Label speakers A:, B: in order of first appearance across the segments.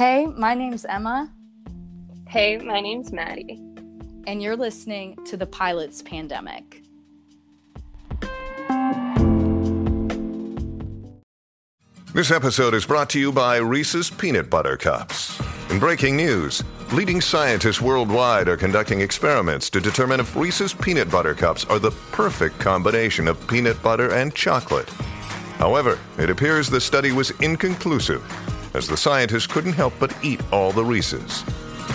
A: Hey, my name's Emma.
B: Hey, my name's Maddie.
A: And you're listening to The Pilot's Pandemic.
C: This episode is brought to you by Reese's Peanut Butter Cups. In breaking news, leading scientists worldwide are conducting experiments to determine if Reese's Peanut Butter Cups are the perfect combination of peanut butter and chocolate. However, it appears the study was inconclusive, as the scientists couldn't help but eat all the Reese's.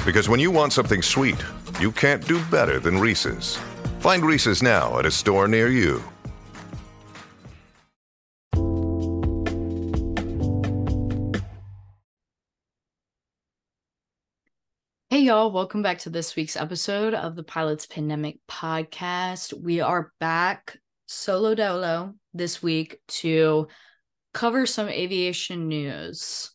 C: Because when you want something sweet, you can't do better than Reese's. Find Reese's now at a store near you.
A: Hey, y'all, welcome back to this week's episode of the Pilot's Pandemic podcast. We are back solo dolo this week to cover some aviation news,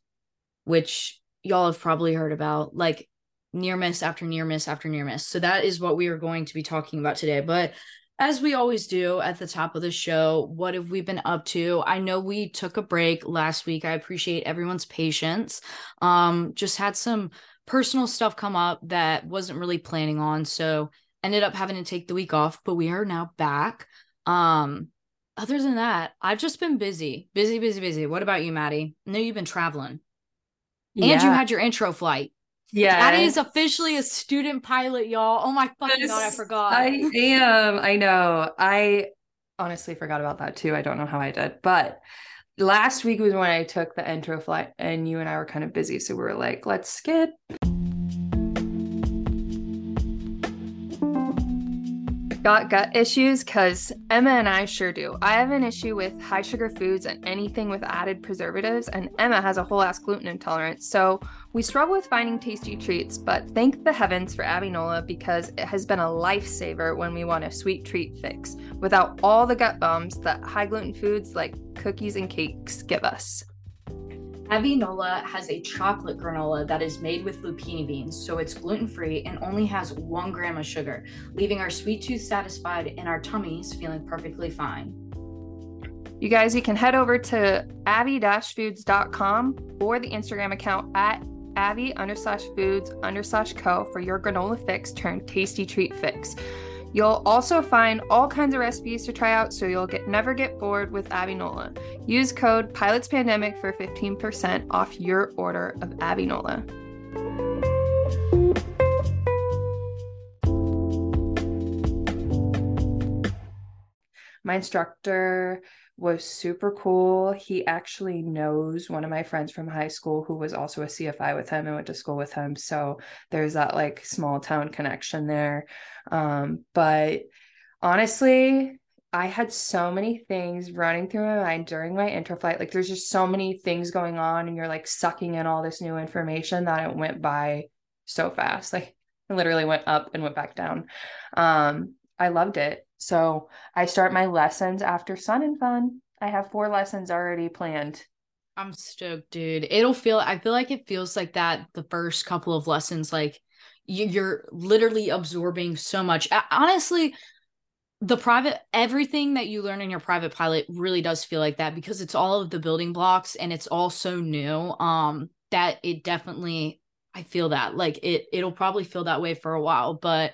A: which y'all have probably heard about, like near miss after near miss after near miss. So that is what we are going to be talking about today. But as we always do at the top of the show, what have we been up to? I know we took a break last week. I appreciate everyone's patience. Um, just had some personal stuff come up that wasn't really planning on. So ended up having to take the week off, but we are now back. Um, other than that, I've just been busy, busy, busy, busy. What about you, Maddie? I know you've been traveling. Yeah. And you had your intro flight.
B: Yeah.
A: That is officially a student pilot, y'all. Oh my fucking yes, god, I forgot.
B: I am. I know. I honestly forgot about that too. I don't know how I did, but last week was when I took the intro flight and you and I were kind of busy. So we were like, let's skip. Got gut issues? Because Emma and I sure do. I have an issue with high sugar foods and anything with added preservatives, and Emma has a whole ass gluten intolerance. So we struggle with finding tasty treats, but thank the heavens for Avinola because it has been a lifesaver when we want a sweet treat fix without all the gut bums that high gluten foods like cookies and cakes give us.
A: Avinola has a chocolate granola that is made with lupini beans, so it's gluten free and only has one gram of sugar, leaving our sweet tooth satisfied and our tummies feeling perfectly fine.
B: You guys, you can head over to avi-foods.com or the Instagram account at avi underslash foods underslash co for your granola fix turned tasty treat fix. You'll also find all kinds of recipes to try out so you'll get never get bored with Avinola. Use code Pilots Pandemic for 15% off your order of Avinola. My instructor was super cool. He actually knows one of my friends from high school who was also a CFI with him and went to school with him. So there's that like small town connection there. Um, but honestly, I had so many things running through my mind during my interflight. Like there's just so many things going on, and you're like sucking in all this new information that it went by so fast. Like I literally went up and went back down. Um, I loved it. So I start my lessons after Sun and Fun. I have four lessons already planned.
A: I'm stoked, dude. It'll feel, I feel like it feels like that the first couple of lessons, like you're literally absorbing so much. Honestly, the private everything that you learn in your private pilot really does feel like that because it's all of the building blocks and it's all so new um that it definitely i feel that like it it'll probably feel that way for a while but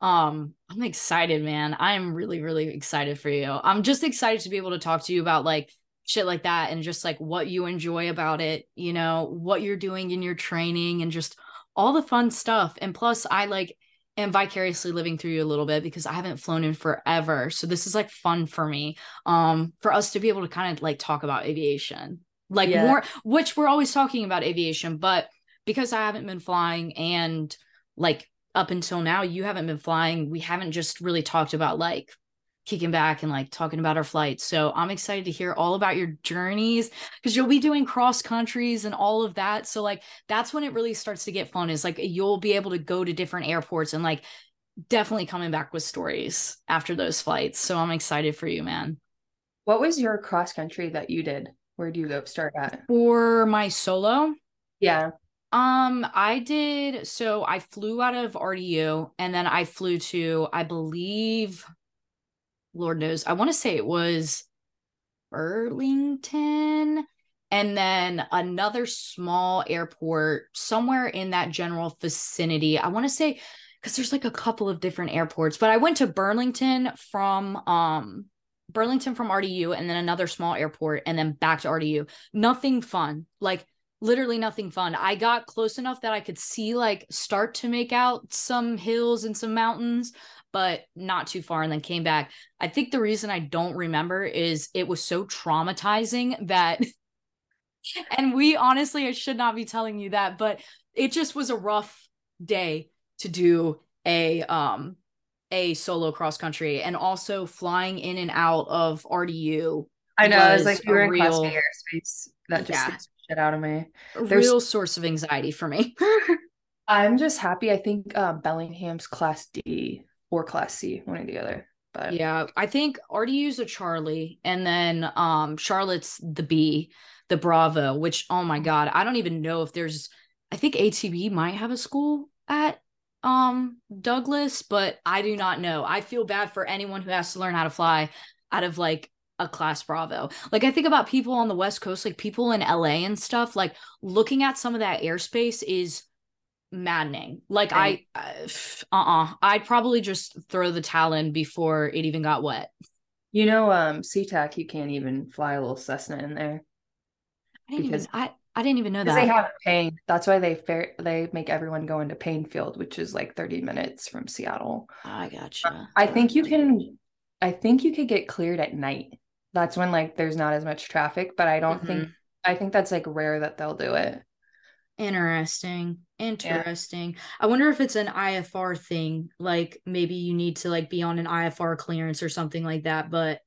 A: um i'm excited man. I'm really really excited for you. I'm just excited to be able to talk to you about like shit like that and just like what you enjoy about it you know what you're doing in your training and just all the fun stuff. And plus i like am vicariously living through you a little bit because i haven't flown in forever. So this is like fun for me um for us to be able to kind of like talk about aviation like yeah. more which we're always talking about aviation but because i haven't been flying and like up until now you haven't been flying. We haven't just really talked about like kicking back and like talking about our flights. So i'm excited to hear all about your journeys because you'll be doing cross countries and all of that. So like that's when it really starts to get fun is like you'll be able to go to different airports and like definitely coming back with stories after those flights. So i'm excited for you man.
B: What was your cross country that you did? Where do you go start at?
A: For my solo?
B: Yeah
A: um, I did so I flew out of RDU and then I flew to, I believe, Lord knows, I want to say it was Burlington. and then another small airport somewhere in that general vicinity. I want to say because there's like a couple of different airports, but I went to Burlington from um Burlington from RDU and then another small airport and then back to RDU. Nothing fun. Like literally nothing fun. I got close enough that I could see like start to make out some hills and some mountains, but not too far and then came back. I think the reason I don't remember is it was so traumatizing that and we honestly I should not be telling you that, but it just was a rough day to do a um a solo cross country and also flying in and out of RDU.
B: I know. I was like, you were in real, class airspace. That just yeah, shit out of me.
A: A There's, real source of anxiety for me.
B: I'm just happy. I think um, Bellingham's class D or class C, one or the other. But
A: yeah, I think RDU's a Charlie, and then um Charlotte's the B, the Bravo. Which oh my god, I don't even know if there's. I think ATP might have a school at um Douglas, but I do not know. I feel bad for anyone who has to learn how to fly out of like a class bravo. Like I think about people on the west coast like people in LA and stuff like looking at some of that airspace is maddening. Like right. I uh uh-uh. I'd probably just throw the towel in before it even got wet.
B: You know um SeaTac you can't even fly a little Cessna in there.
A: I didn't because- even I I didn't even know that.
B: They have pain. That's why they fair they make everyone go into Paine Field, which is like 30 minutes from Seattle.
A: I gotcha.
B: I think you can I think you could get cleared at night. That's when like there's not as much traffic, but I don't mm-hmm. think I think that's like rare that they'll do it.
A: Interesting. Interesting. Yeah. I wonder if it's an IFR thing. Like maybe you need to like be on an IFR clearance or something like that. But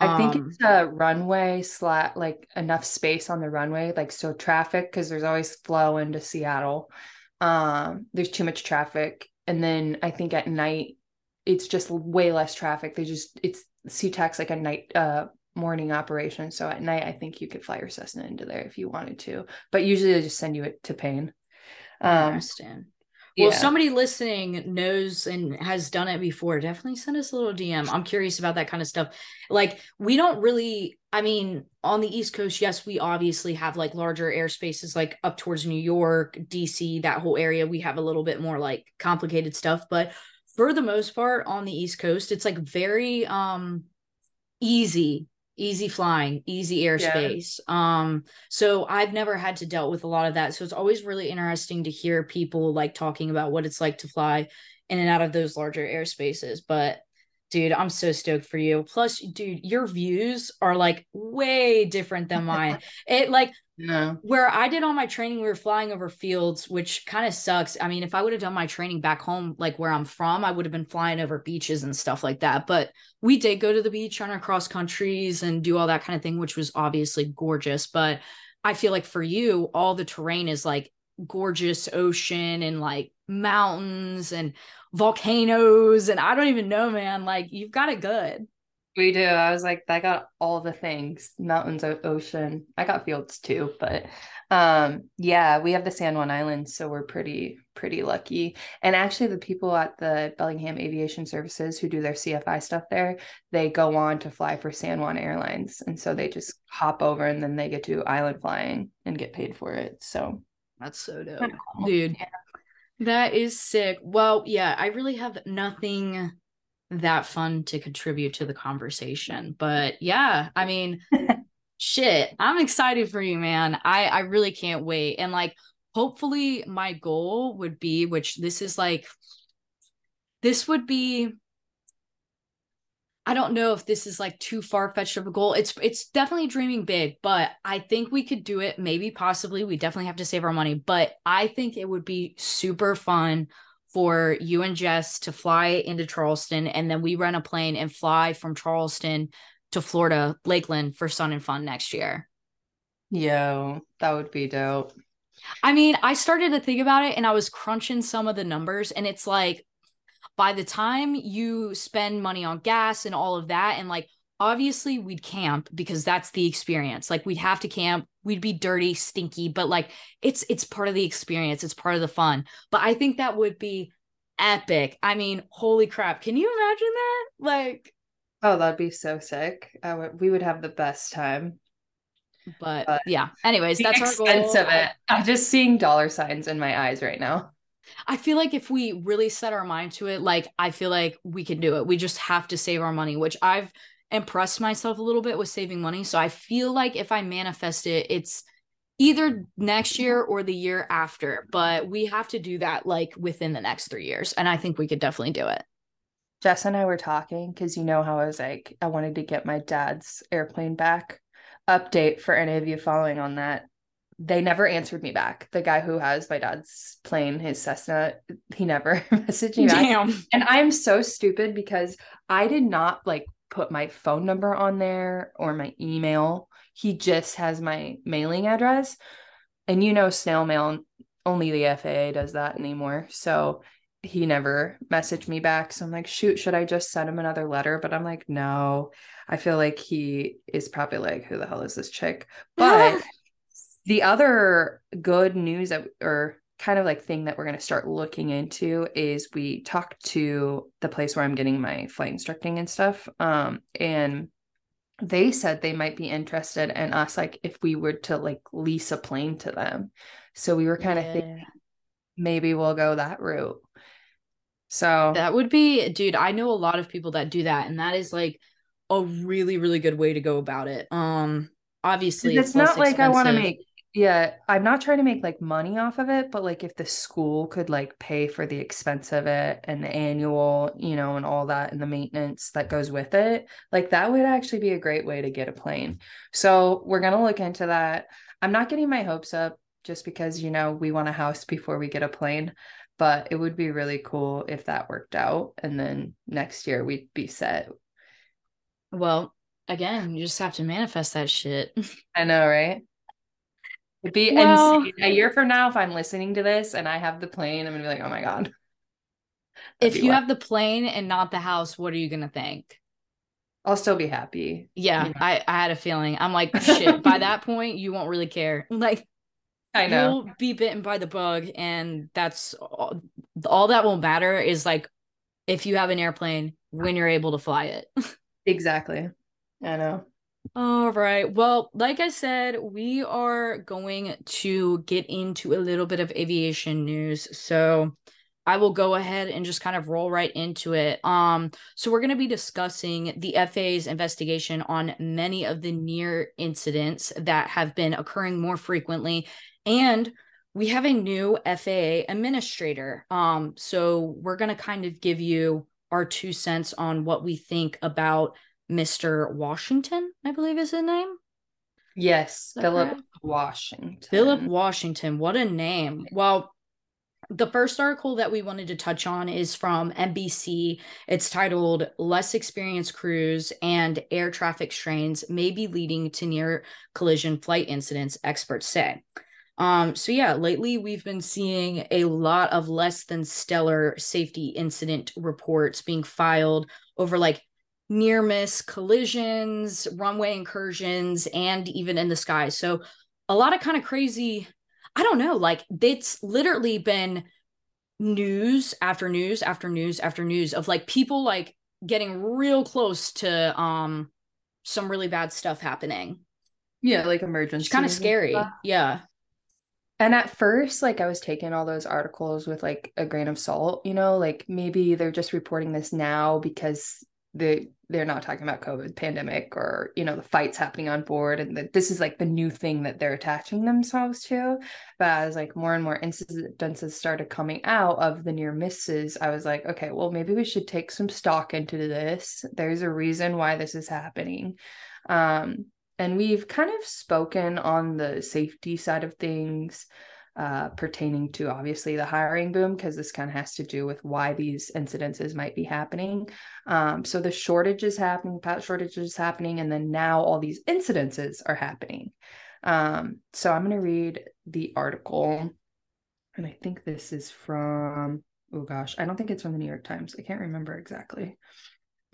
B: I think um, it's a runway slot, like enough space on the runway, like so traffic because there's always flow into Seattle. Um, there's too much traffic, and then I think at night it's just way less traffic. They just it's SeaTac's like a night uh morning operation, so at night I think you could fly your Cessna into there if you wanted to, but usually they just send you it to Paine.
A: Um, understand. Well, yeah. somebody listening knows and has done it before. Definitely send us a little DM. I'm curious about that kind of stuff. Like, we don't really, I mean, on the East Coast, yes, we obviously have like larger airspaces, like up towards New York, DC, that whole area. We have a little bit more like complicated stuff. But for the most part, on the East Coast, it's like very um easy easy flying easy airspace. Yeah. um so i've never had to dealt with a lot of that. So it's always really interesting to hear people like talking about what it's like to fly in and out of those larger airspaces. But dude i'm so stoked for you plus dude your views are like way different than mine it like. Where I did all my training, we were flying over fields, which kind of sucks. I mean, if I would have done my training back home, like where I'm from, I would have been flying over beaches and stuff like that. But we did go to the beach on our cross countries and do all that kind of thing, which was obviously gorgeous. But I feel like for you, all the terrain is like gorgeous ocean and like mountains and volcanoes. And I don't even know, man. Like you've got it good.
B: We do. I was like, I got all the things mountains, ocean. I got fields too, but um, yeah, we have the San Juan Islands, so we're pretty, pretty lucky. And actually, the people at the Bellingham Aviation Services who do their CFI stuff there, they go on to fly for San Juan Airlines. And so they just hop over and then they get to island flying and get paid for it. So
A: that's so dope, dude. Yeah. That is sick. Well, yeah, I really have nothing that fun to contribute to the conversation. But yeah, I mean, shit, I'm excited for you, man. I I really can't wait. And like hopefully my goal would be which this is like this would be I don't know if this is like too far fetched of a goal. It's it's definitely dreaming big, but I think we could do it. Maybe possibly we definitely have to save our money, but I think it would be super fun for you and Jess to fly into Charleston and then we rent a plane and fly from Charleston to Florida, Lakeland for Sun and Fun next year.
B: Yo, that would be dope.
A: I mean, I started to think about it and I was crunching some of the numbers and it's like by the time you spend money on gas and all of that and like obviously we'd camp because that's the experience. Like we'd have to camp. We'd be dirty stinky but like it's it's part of the experience. It's part of the fun. But i think that would be epic. I mean holy crap. Can you imagine that? Like
B: oh that'd be so sick. I would, we would have the best time.
A: But, but yeah. Anyways, that's
B: our goal. of it. I'm just seeing dollar signs in my eyes right now.
A: I feel like if we really set our mind to it, like I feel like we can do it. We just have to save our money, which I've impressed myself a little bit with saving money. So I feel like if I manifest it, it's either next year or the year after, but we have to do that like within the next three years. And I think we could definitely do it.
B: Jess and I were talking because you know how I was like, I wanted to get my dad's airplane back. Update for any of you following on that. They never answered me back. The guy who has my dad's plane, his Cessna, he never messaged me back. Damn. And I'm so stupid because I did not like put my phone number on there or my email. He just has my mailing address. And you know, snail mail, only the FAA does that anymore. So he never messaged me back. So I'm like, shoot, should I just send him another letter? But I'm like, no, I feel like he is probably like, who the hell is this chick? But the other good news that, or kind of like thing that we're going to start looking into is we talked to the place where I'm getting my flight instructing and stuff. Um, and they said they might be interested in us, like if we were to like lease a plane to them. So we were kind of yeah. thinking maybe we'll go that route. So
A: that would be, dude, I know a lot of people that do that, and that is like a really, really good way to go about it. Um, obviously,
B: it's, it's not like. I want to make yeah, I'm not trying to make like money off of it, but like if the school could like pay for the expense of it and the annual, you know, and all that and the maintenance that goes with it, like that would actually be a great way to get a plane. So we're going to look into that. I'm not getting my hopes up just because, you know, we want a house before we get a plane but it would be really cool if that worked out and then next year we'd be set
A: well again you just have to manifest that shit
B: i know right it'd be well, insane. a year from now if i'm listening to this and i have the plane i'm gonna be like oh my god
A: That'd if you have the plane and not the house what are you gonna think
B: I'll still be happy.
A: Yeah, you know? I, I had a feeling. I'm like, shit, by that point, you won't really care. Like,
B: I know.
A: You'll be bitten by the bug, and that's all, all that will matter is like if you have an airplane when you're able to fly it.
B: exactly. I know.
A: All right. Well, like I said, we are going to get into a little bit of aviation news. So I will go ahead and just kind of roll right into it. Um, so we're going to be discussing the FAA's investigation on many of the near incidents that have been occurring more frequently and we have a new FAA administrator. Um, so we're going to kind of give you our two cents on what we think about Mr. Washington, I believe is his name.
B: Yes, Philip correct? Washington.
A: Philip Washington. What a name. Well, the first article that we wanted to touch on is from NBC. It's titled Less Experienced Crews and Air Traffic Strains May Be Leading to Near Collision Flight Incidents, experts say. Um, so yeah, lately we've been seeing a lot of less than stellar safety incident reports being filed over like near miss collisions, runway incursions, and even in the sky. So a lot of kind of crazy, I don't know, like it's literally been news after news after news after news of like people like getting real close to um some really bad stuff happening.
B: Yeah, like emergency.
A: It's kind of scary. Yeah.
B: And at first, like I was taking all those articles with like a grain of salt, you know, like maybe they're just reporting this now because they they're not talking about COVID pandemic or you know the fights happening on board and that this is like the new thing that they're attaching themselves to. But as like more and more incidences started coming out of the near misses, I was like, okay, well maybe we should take some stock into this. There's a reason why this is happening. Um, and we've kind of spoken on the safety side of things uh, pertaining to obviously the hiring boom, because this kind of has to do with why these incidences might be happening. Um, so the shortage is happening, pilot shortage is happening, and then now all these incidences are happening. Um, so I'm going to read the article, and I think this is from, oh gosh, I don't think it's from the New York Times. I can't remember exactly.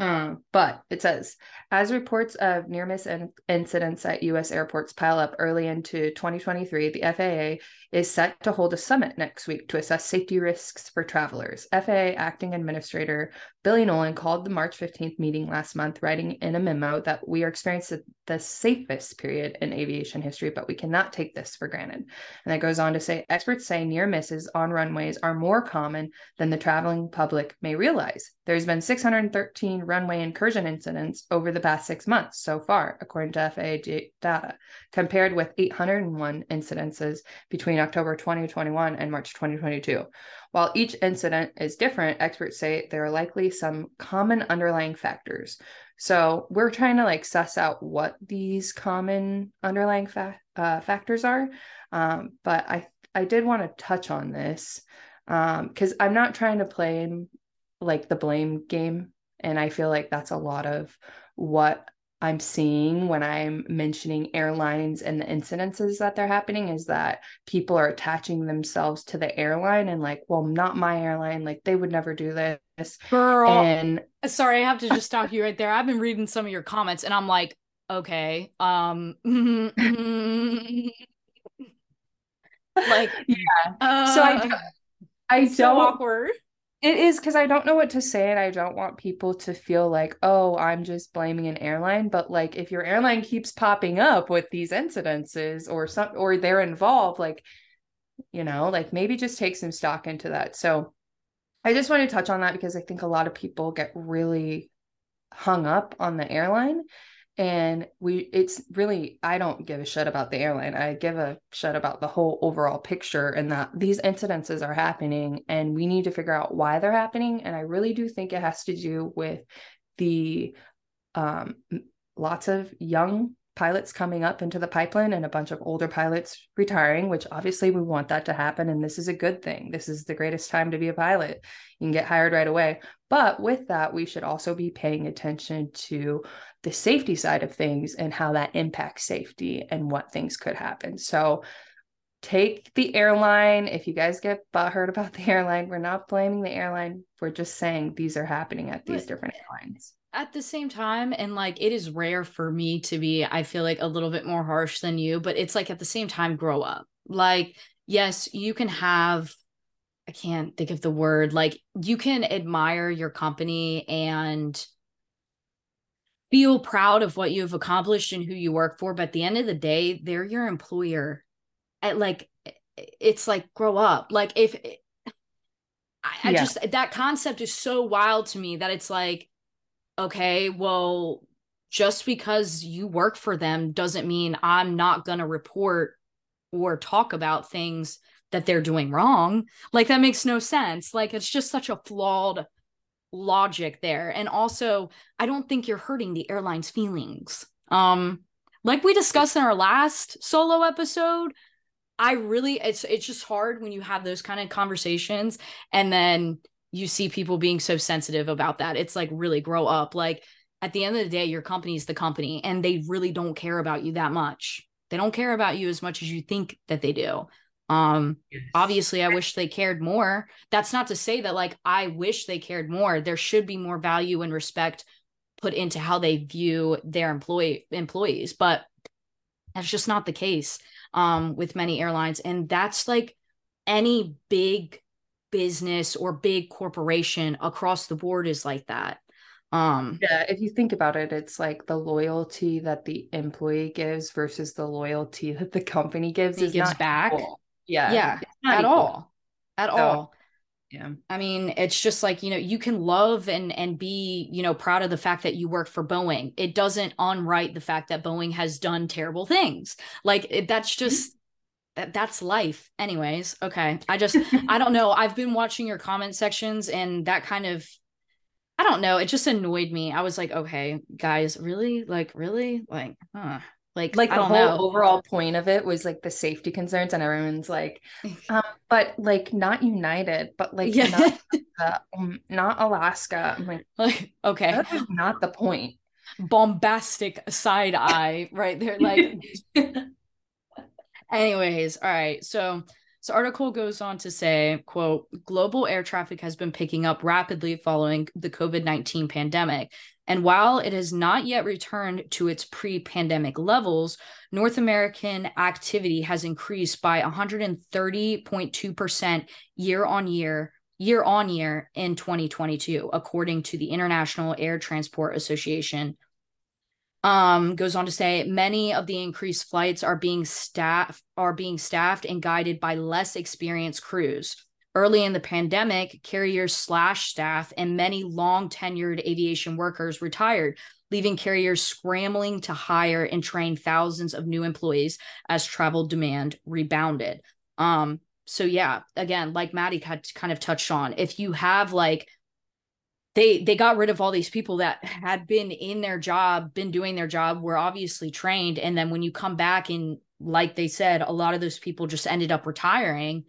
B: Um, but it says, as reports of near miss in- incidents at U.S. airports pile up early into 2023, the FAA is set to hold a summit next week to assess safety risks for travelers. FAA acting administrator Billy Nolan called the March 15th meeting last month, writing in a memo that we are experiencing the safest period in aviation history, but we cannot take this for granted. And it goes on to say, experts say near misses on runways are more common than the traveling public may realize. There's been 613 runway incursion incidents over the past six months so far, according to FAA data, compared with 801 incidences between October 2021 and March 2022. While each incident is different, experts say there are likely some common underlying factors. So we're trying to like suss out what these common underlying fa- uh, factors are. Um, but I I did want to touch on this because um, I'm not trying to play like the blame game and I feel like that's a lot of what I'm seeing when I'm mentioning airlines and the incidences that they're happening is that people are attaching themselves to the airline and like, well, not my airline, like they would never do this.
A: Girl. And sorry, I have to just stop you right there. I've been reading some of your comments and I'm like, okay. Um
B: like yeah. Uh, so I I don't so awkward it is because I don't know what to say, and I don't want people to feel like, oh, I'm just blaming an airline. But like, if your airline keeps popping up with these incidences, or some, or they're involved, like, you know, like maybe just take some stock into that. So, I just want to touch on that because I think a lot of people get really hung up on the airline and we it's really i don't give a shit about the airline i give a shit about the whole overall picture and that these incidences are happening and we need to figure out why they're happening and i really do think it has to do with the um, lots of young pilots coming up into the pipeline and a bunch of older pilots retiring, which obviously we want that to happen. And this is a good thing. This is the greatest time to be a pilot. You can get hired right away. But with that, we should also be paying attention to the safety side of things and how that impacts safety and what things could happen. So take the airline. If you guys get butthurt about the airline, we're not blaming the airline. We're just saying these are happening at these different airlines
A: at the same time and like it is rare for me to be i feel like a little bit more harsh than you but it's like at the same time grow up like yes you can have i can't think of the word like you can admire your company and feel proud of what you've accomplished and who you work for but at the end of the day they're your employer at like it's like grow up like if I, I yeah. just that concept is so wild to me that it's like okay, well, just because you work for them doesn't mean I'm not going to report or talk about things that they're doing wrong. Like that makes no sense. Like it's just such a flawed logic there. And also, I don't think you're hurting the airline's feelings. Um like we discussed in our last solo episode, I really it's it's just hard when you have those kind of conversations and then you see people being so sensitive about that. It's like really grow up. Like at the end of the day, your company is the company and they really don't care about you that much. They don't care about you as much as you think that they do. Um yes. obviously I wish they cared more. That's not to say that like I wish they cared more. There should be more value and respect put into how they view their employee employees, but that's just not the case um with many airlines and that's like any big business or big corporation across the board is like that um
B: yeah if you think about it it's like the loyalty that the employee gives versus the loyalty that the company gives is
A: gives back equal. Yeah yeah at equal. all. At so, all. yeah. I mean it's just like you know you can love and and be you know proud of the fact that you work for boeing. It doesn't unwrite the fact that boeing has done terrible things. Like it, that's mm-hmm. just that's life. Anyways okay. I just i don't know. I've been watching your comment sections and that kind of i don't know. It just annoyed me. I was like okay guys really? Like really? Like huh like
B: like the whole know. overall point of it was like the safety concerns and everyone's like um, but like not united but like yeah. not, uh, um, not alaska i'm like,
A: like okay
B: that is not the point
A: bombastic side eye right there like anyways all right so This article goes on to say, quote, global air traffic has been picking up rapidly following the COVID-19 pandemic. And while it has not yet returned to its pre-pandemic levels, North American activity has increased by 130.2% year on year year on year in 2022 according to the International Air Transport Association. Um goes on to say many of the increased flights are being staffed are being staffed and guided by less experienced crews early in the pandemic carriers slash staff and many long tenured aviation workers retired leaving carriers scrambling to hire and train thousands of new employees as travel demand rebounded. Um so yeah again like maddie had kind of touched on if you have like they they got rid of all these people that had been in their job been doing their job were obviously trained and then when you come back and like they said a lot of those people just ended up retiring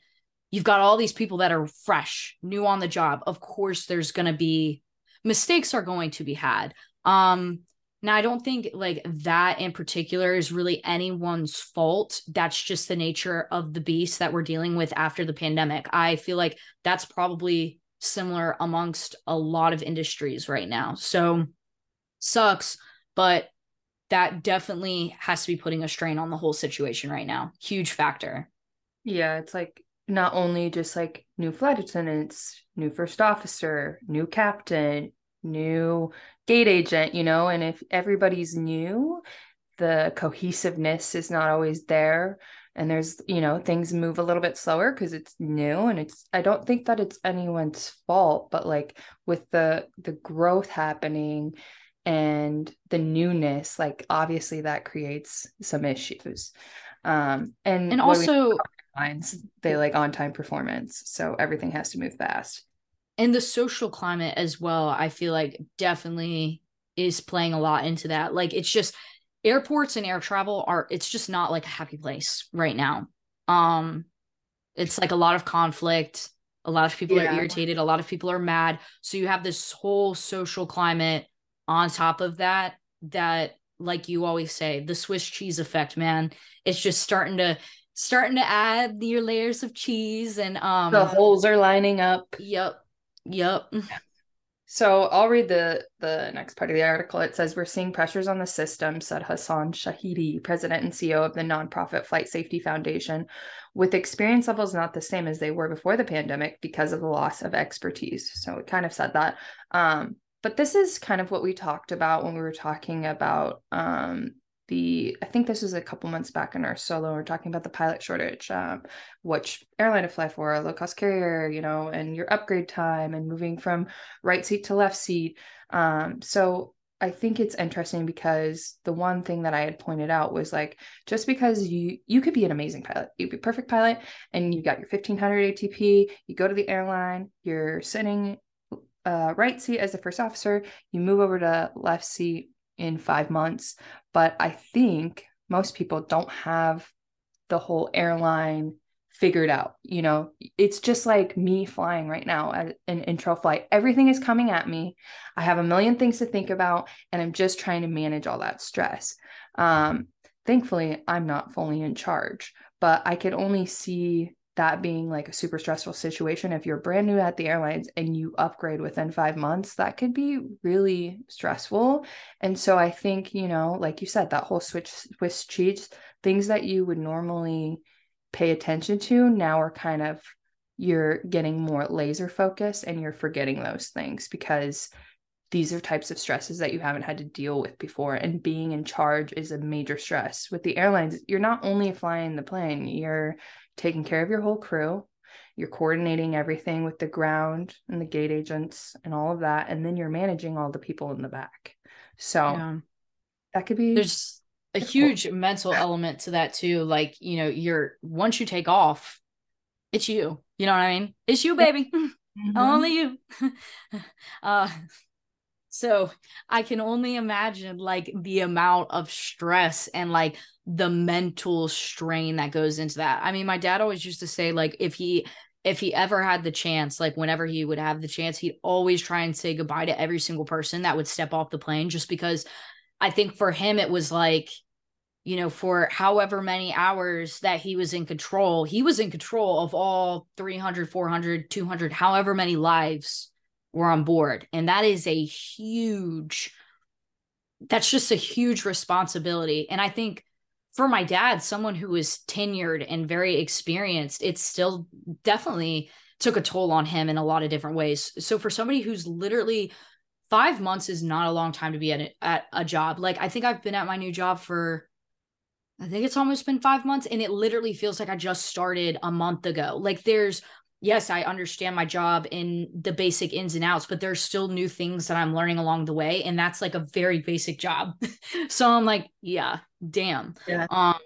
A: you've got all these people that are fresh new on the job of course there's going to be mistakes are going to be had um now i don't think like that in particular is really anyone's fault that's just the nature of the beast that we're dealing with after the pandemic i feel like that's probably similar amongst a lot of industries right now. So sucks, but that definitely has to be putting a strain on the whole situation right now. Huge factor.
B: Yeah, it's like not only just like new flight attendants, new first officer, new captain, new gate agent, you know, and if everybody's new, the cohesiveness is not always there. And there's you know things move a little bit slower because it's new and it's i don't think that it's anyone's fault but like with the the growth happening and the newness like obviously that creates some issues. Um and
A: and also
B: lines they like on time performance so everything has to move fast.
A: And the social climate as well i feel like definitely is playing a lot into that. Like it's just airports and air travel are it's just not like a happy place right now. Um it's like a lot of conflict a lot of people yeah. are irritated a lot of people are mad. So you have this whole social climate on top of that that like you always say the swiss cheese effect man. It's just starting to starting to add your layers of cheese and um
B: the holes are lining up
A: yep yep
B: so I'll read the the next part of the article. It says we're seeing pressures on the system, said Hassan Shahidi, president and CEO of the nonprofit Flight Safety Foundation, with experience levels not the same as they were before the pandemic because of the loss of expertise. So it kind of said that. Um, but this is kind of what we talked about when we were talking about um, the i think this was a couple months back in our solo we are talking about the pilot shortage um, which airline to fly for a low cost carrier you know and your upgrade time and moving from right seat to left seat um, so i think it's interesting because the one thing that i had pointed out was like just because you you could be an amazing pilot you'd be a perfect pilot and you got your 1500 atp you go to the airline you're sitting uh, right seat as the first officer you move over to left seat in five months. But I think most people don't have the whole airline figured out. You know, it's just like me flying right now at an intro flight. Everything is coming at me. I have a million things to think about, and I'm just trying to manage all that stress. Um, thankfully, I'm not fully in charge, but I could only see that being like a super stressful situation if you're brand new at the airlines and you upgrade within 5 months that could be really stressful. And so i think you know like you said that whole switch swiss cheese things that you would normally pay attention to now are kind of you're getting more laser focused and you're forgetting those things because these are types of stresses that you haven't had to deal with before and being in charge is a major stress with the airlines. You're not only flying the plane you're taking care of your whole crew. You're coordinating everything with the ground and the gate agents and all of that. And then you're managing all the people in the back. So yeah. that could be
A: there's a huge mental element to that too. Like, you know, you're once you take off, it's you. You know what I mean? It's you, baby. Mm-hmm. Only you. uh so I can only imagine like the amount of stress and like the mental strain that goes into that. I mean, my dad always used to say like if he if he ever had the chance, like whenever he would have the chance, he'd always try and say goodbye to every single person that would step off the plane just because I think for him it was like you know, for however many hours that he was in control, he was in control of all 300, 400, 200, however many lives were on board. And that is a huge, that's just a huge responsibility. And I think for my dad, someone who was tenured and very experienced, it's still definitely took a toll on him in a lot of different ways. So for somebody who's literally five months is not a long time to be at a, at a job. Like I think I've been at my new job for, I think it's almost been five months, and it literally feels like I just started a month ago. Like there's, yes, I understand my job in the basic ins and outs, but there's still new things that I'm learning along the way, and that's like a very basic job. so I'm like, yeah, damn. Yeah. Um,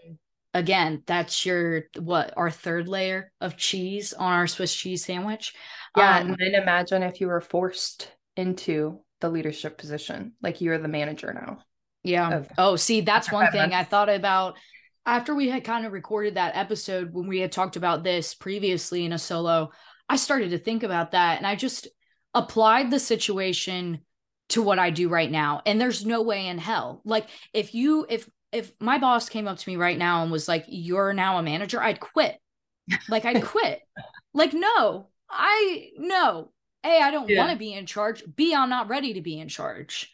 A: again, that's your what our third layer of cheese on our Swiss cheese sandwich.
B: Yeah, um, and then imagine if you were forced into the leadership position. Like you're the manager now.
A: Yeah. Oh, see, that's one thing I thought about after we had kind of recorded that episode when we had talked about this previously in a solo. I started to think about that and I just applied the situation to what I do right now. And there's no way in hell. Like if you if if my boss came up to me right now and was like, You're now a manager, I'd quit. Like I'd quit. like, no, I no, a, I don't yeah. want to be in charge. B, I'm not ready to be in charge.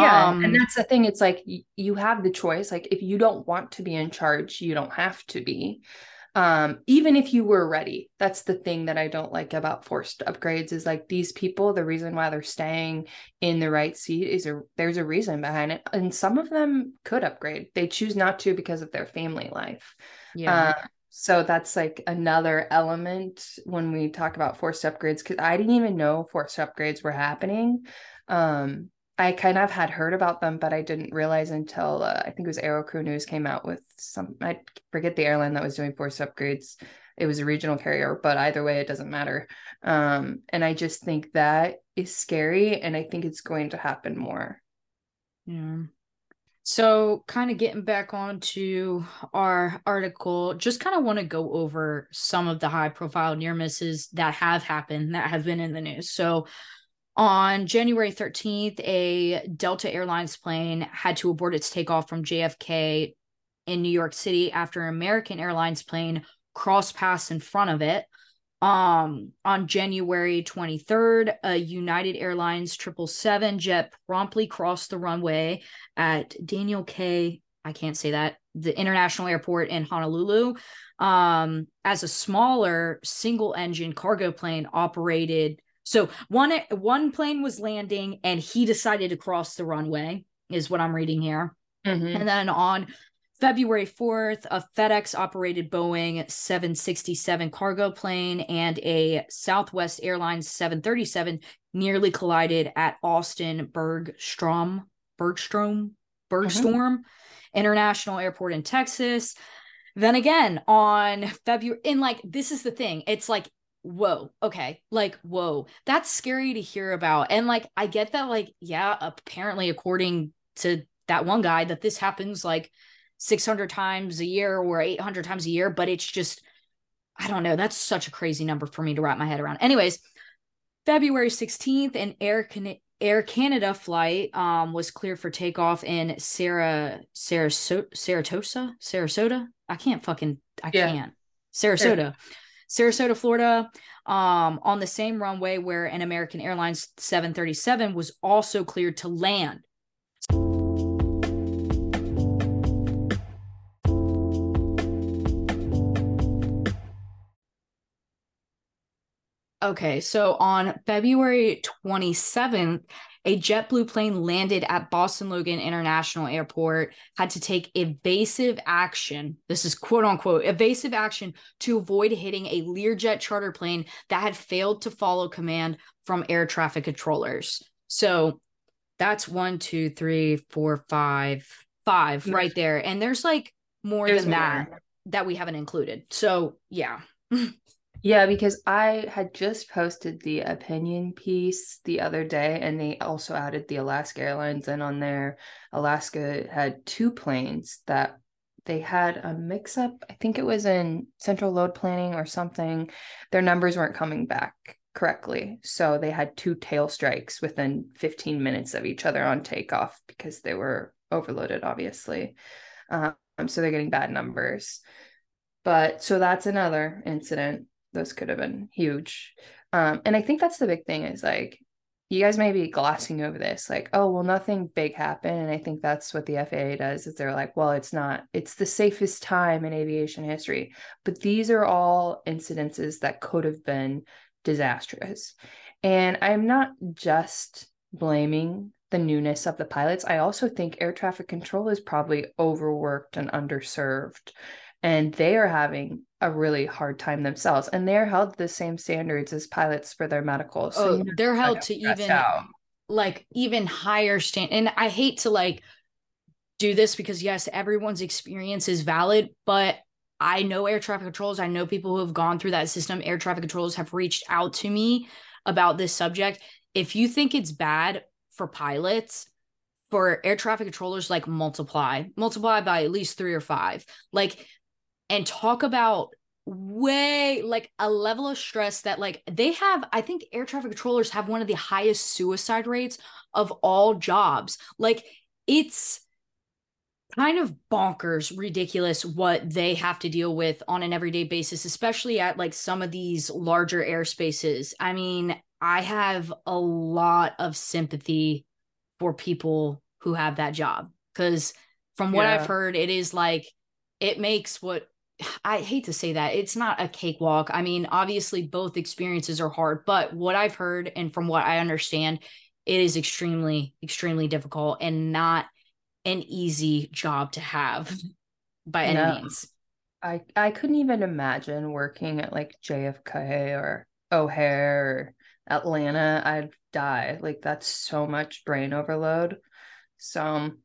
B: Yeah. Um, and that's the thing. It's like you have the choice. Like if you don't want to be in charge, you don't have to be. Um, even if you were ready. That's the thing that I don't like about forced upgrades is like these people, the reason why they're staying in the right seat is a there's a reason behind it. And some of them could upgrade. They choose not to because of their family life. Yeah. Uh, so that's like another element when we talk about forced upgrades because i didn't even know forced upgrades were happening um i kind of had heard about them but i didn't realize until uh, i think it was aerocrew news came out with some i forget the airline that was doing forced upgrades. It was a regional carrier but either way it doesn't matter. Um and i just think that is scary and i think it's going to happen more.
A: Yeah. So, kind of getting back onto our article, just kind of want to go over some of the high profile near misses that have happened that have been in the news. So, on January 13th, a Delta Airlines plane had to abort its takeoff from JFK in New York City after an American Airlines plane crossed past in front of it. Um, on January 23rd, a United Airlines 777 jet promptly crossed the runway at Daniel K. I can't say that the international airport in Honolulu. Um, as a smaller single engine cargo plane operated. So one one plane was landing and he decided to cross the runway, is what I'm reading here. Mm-hmm. And then on February 4th, a FedEx operated Boeing 767 cargo plane and a Southwest Airlines 737 nearly collided at Austin Bergstrom, Bergstrom, Bergstorm uh-huh. International Airport in Texas. Then again on February, in like, this is the thing. It's like, whoa, okay, like, whoa, that's scary to hear about. And like, I get that, like, yeah, apparently, according to that one guy, that this happens like 600 times a year or 800 times a year, but it's just, I don't know. That's such a crazy number for me to wrap my head around. Anyways, February 16th, an Air, Can- Air Canada flight um, was cleared for takeoff in Sarah, Sarasota, Saratosa, Sarasota. I can't fucking, I yeah. can't. Sarasota. Sarasota, Florida, um, on the same runway where an American Airlines 737 was also cleared to land. Okay, so on February 27th, a JetBlue plane landed at Boston Logan International Airport, had to take evasive action. This is quote unquote evasive action to avoid hitting a Learjet charter plane that had failed to follow command from air traffic controllers. So that's one, two, three, four, five, five right there. And there's like more there's than more. that that we haven't included. So yeah.
B: Yeah, because I had just posted the opinion piece the other day, and they also added the Alaska Airlines in on there. Alaska had two planes that they had a mix up. I think it was in central load planning or something. Their numbers weren't coming back correctly. So they had two tail strikes within 15 minutes of each other on takeoff because they were overloaded, obviously. Uh, so they're getting bad numbers. But so that's another incident. Those could have been huge. Um, and I think that's the big thing is like you guys may be glossing over this, like, oh, well, nothing big happened. And I think that's what the FAA does is they're like, well, it's not, it's the safest time in aviation history. But these are all incidences that could have been disastrous. And I'm not just blaming the newness of the pilots. I also think air traffic control is probably overworked and underserved and they are having a really hard time themselves and they're held to the same standards as pilots for their medical
A: so oh, they're held to even out. like even higher stand and i hate to like do this because yes everyone's experience is valid but i know air traffic controls i know people who have gone through that system air traffic controls have reached out to me about this subject if you think it's bad for pilots for air traffic controllers like multiply multiply by at least three or five like and talk about way like a level of stress that like they have i think air traffic controllers have one of the highest suicide rates of all jobs like it's kind of bonkers ridiculous what they have to deal with on an everyday basis especially at like some of these larger airspaces i mean i have a lot of sympathy for people who have that job because from what yeah. i've heard it is like it makes what I hate to say that it's not a cakewalk. I mean, obviously, both experiences are hard, but what I've heard and from what I understand, it is extremely, extremely difficult and not an easy job to have by any no. means.
B: I I couldn't even imagine working at like JFK or O'Hare or Atlanta. I'd die. Like that's so much brain overload. So um,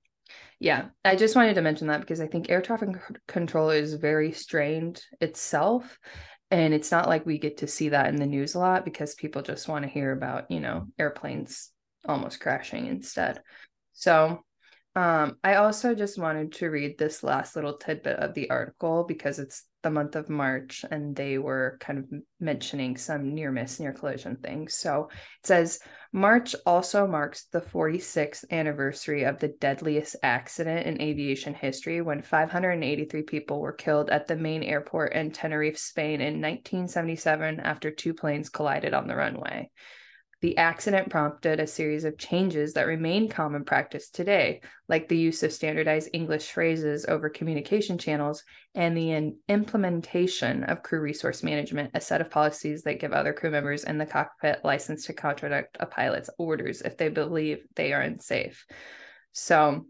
B: yeah, I just wanted to mention that because I think air traffic control is very strained itself. And it's not like we get to see that in the news a lot because people just want to hear about, you know, airplanes almost crashing instead. So um, I also just wanted to read this last little tidbit of the article because it's the month of March and they were kind of mentioning some near miss, near collision things. So it says March also marks the 46th anniversary of the deadliest accident in aviation history when 583 people were killed at the main airport in Tenerife, Spain in 1977 after two planes collided on the runway. The accident prompted a series of changes that remain common practice today, like the use of standardized English phrases over communication channels and the in- implementation of crew resource management, a set of policies that give other crew members in the cockpit license to contradict a pilot's orders if they believe they are unsafe. So,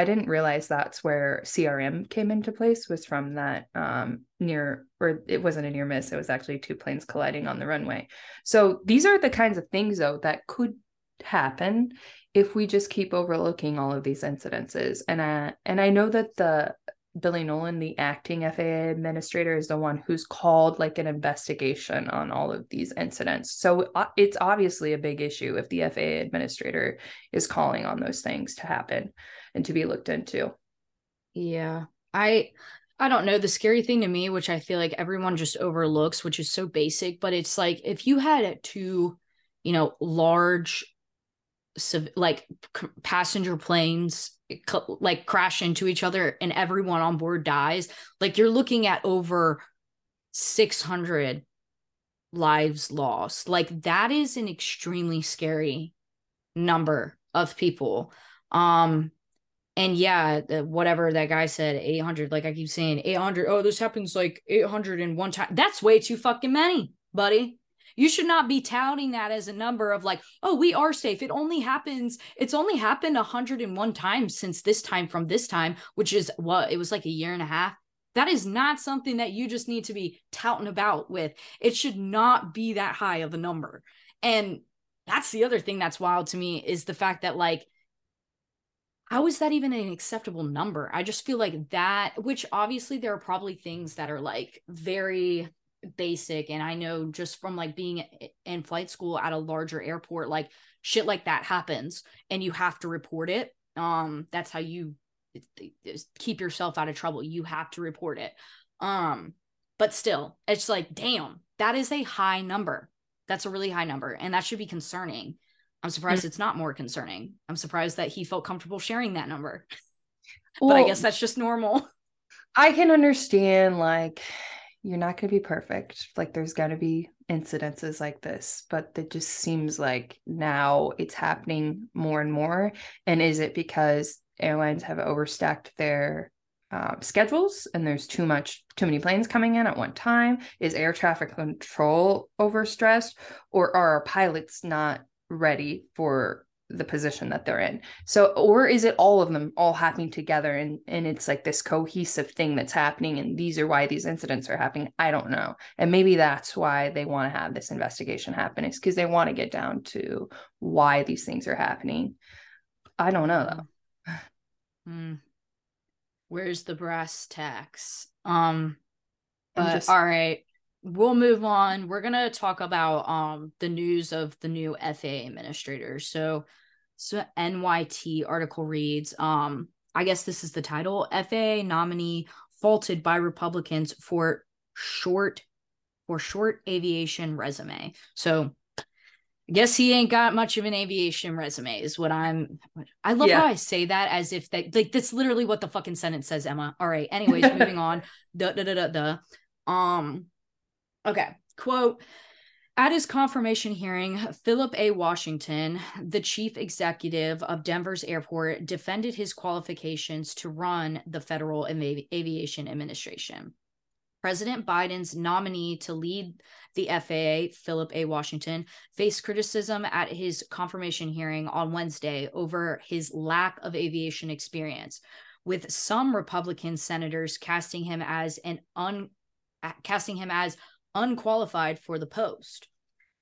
B: I didn't realize that's where CRM came into place was from that um, near or it wasn't a near miss it was actually two planes colliding on the runway. So these are the kinds of things though that could happen if we just keep overlooking all of these incidences. And I, and I know that the Billy Nolan, the acting FAA administrator, is the one who's called like an investigation on all of these incidents. So uh, it's obviously a big issue if the FAA administrator is calling on those things to happen and to be looked into.
A: Yeah. I I don't know the scary thing to me which I feel like everyone just overlooks which is so basic but it's like if you had two you know large like passenger planes like crash into each other and everyone on board dies like you're looking at over 600 lives lost like that is an extremely scary number of people um and yeah whatever that guy said 800 like i keep saying 800 oh this happens like 800 in one time that's way too fucking many buddy. You should not be touting that as a number of like oh we are safe. It only happens it's only happened 101 times since this time from this time which is what it was like a year and a half. That is not something that you just need to be touting about with. It should not be that high of a number. And that's the other thing that's wild to me is the fact that like how is that even an acceptable number? I just feel like that, which obviously there are probably things that are like very basic. And I know just from like being in flight school at a larger airport, like shit like that happens and you have to report it. Um, that's how you keep yourself out of trouble. You have to report it. Um, but still, it's like, damn, that is a high number. That's a really high number. And that should be concerning. I'm surprised it's not more concerning. I'm surprised that he felt comfortable sharing that number. Well, but I guess that's just normal.
B: I can understand like you're not going to be perfect. Like there's going to be incidences like this, but it just seems like now it's happening more and more. And is it because airlines have overstacked their um, schedules and there's too much too many planes coming in at one time is air traffic control overstressed or are our pilots not ready for the position that they're in. So or is it all of them all happening together and and it's like this cohesive thing that's happening and these are why these incidents are happening? I don't know. And maybe that's why they want to have this investigation happen is because they want to get down to why these things are happening. I don't know though.
A: Mm. where's the brass tacks? Um but
B: just-
A: all right we'll move on we're gonna talk about um the news of the new faa administrator so so nyt article reads um i guess this is the title faa nominee faulted by republicans for short for short aviation resume so I guess he ain't got much of an aviation resume, is what I'm. I love
B: Yeah.
A: how I say that as if that, like, that's literally what the fucking sentence says, Emma. All right. Anyways, moving on. Duh, duh, duh, duh, duh. Um, okay. Quote At his confirmation hearing, Philip A. Washington, the chief executive of Denver's airport, defended his qualifications to run the Federal Avi- Aviation Administration. President Biden's nominee to lead the FAA, Philip A. Washington, faced criticism at his confirmation hearing on Wednesday over his lack of aviation experience, with some Republican senators casting him as an un casting him as unqualified for the post.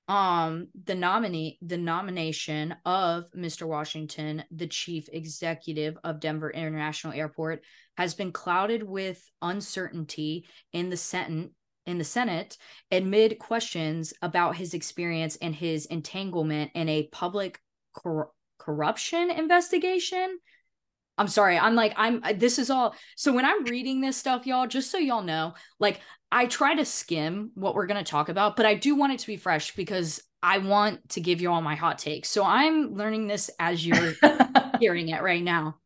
A: Um, the nominee, the nomination of Mr. Washington, the chief executive of Denver International Airport, has been clouded with uncertainty in the Senate in the Senate amid questions about his experience and his entanglement in a public cor- corruption investigation. I'm sorry. I'm like I'm uh, this is all so when I'm reading this stuff y'all just so y'all know, like I try to skim what we're going to talk about, but I do want it to be fresh because I want to give you all my hot takes. So I'm learning this as you're hearing it right now.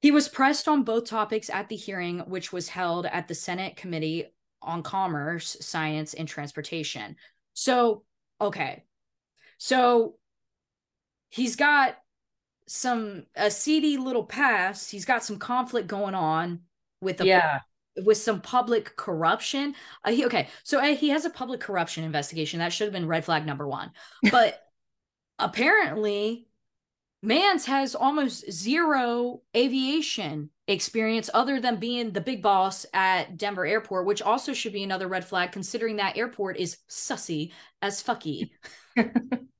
A: He was pressed on both topics at the hearing, which was held at the Senate Committee on Commerce, Science, and Transportation. So, okay. So he's got some a seedy little past. He's got some conflict going on with a
B: yeah
A: with some public corruption. Uh, he, okay, so uh, he has a public corruption investigation. That should have been red flag number one. But apparently, Mans has almost zero aviation experience other than being the big boss at Denver Airport, which also should be another red flag considering that airport is sussy as fucky.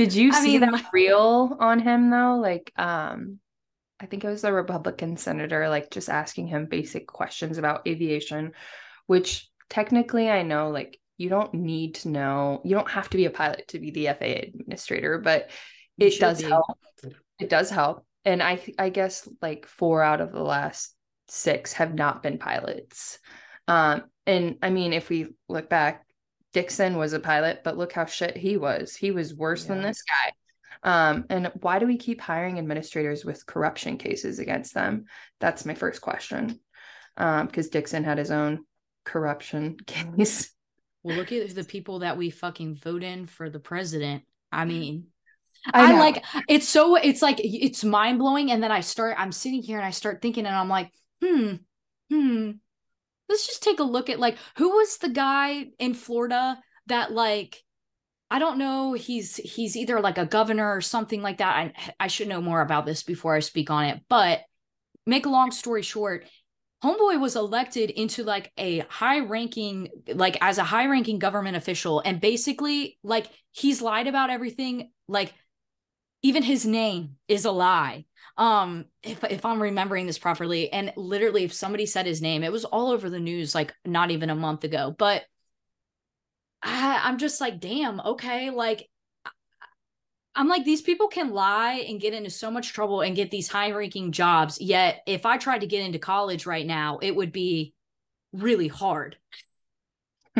B: Did you
A: I
B: see
A: mean,
B: that reel on him though? Like, um, I think it was the Republican senator, like just asking him basic questions about aviation, which technically I know, like, you don't need to know, you don't have to be a pilot to be the FAA administrator, but it does
A: be.
B: help. It does help. And I I guess like four out of the last six have not been pilots. Um, and I mean, if we look back, Dickson was a pilot, but look how shit he was. He was worse than this guy. Um, and why do we keep hiring administrators with corruption cases against them? That's my first question. Um, because Dickson had his own corruption case.
A: Well, look at the people that we fucking vote in for the president. I mean,
B: I
A: I, like it's so it's like it's mind blowing, and then I start I'm sitting here and I start thinking, and I'm like, hmm, hmm. Let's just take a look at like who was the guy in Florida that like I don't know he's he's either like a governor or something like that. I I should know more about this before I speak on it, but make a long story short, Homeboy was elected into like a high ranking, like as a high ranking government official. And basically, like he's lied about everything. Like even his name is a lie. Um, if if I'm remembering this properly, and literally if somebody said his name, it was all over the news like not even a month ago. But I, I'm just like, damn, okay, like I'm like, these people can lie and get into so much trouble and get these high ranking jobs. Yet, if I tried to get into college right now, it would be really hard.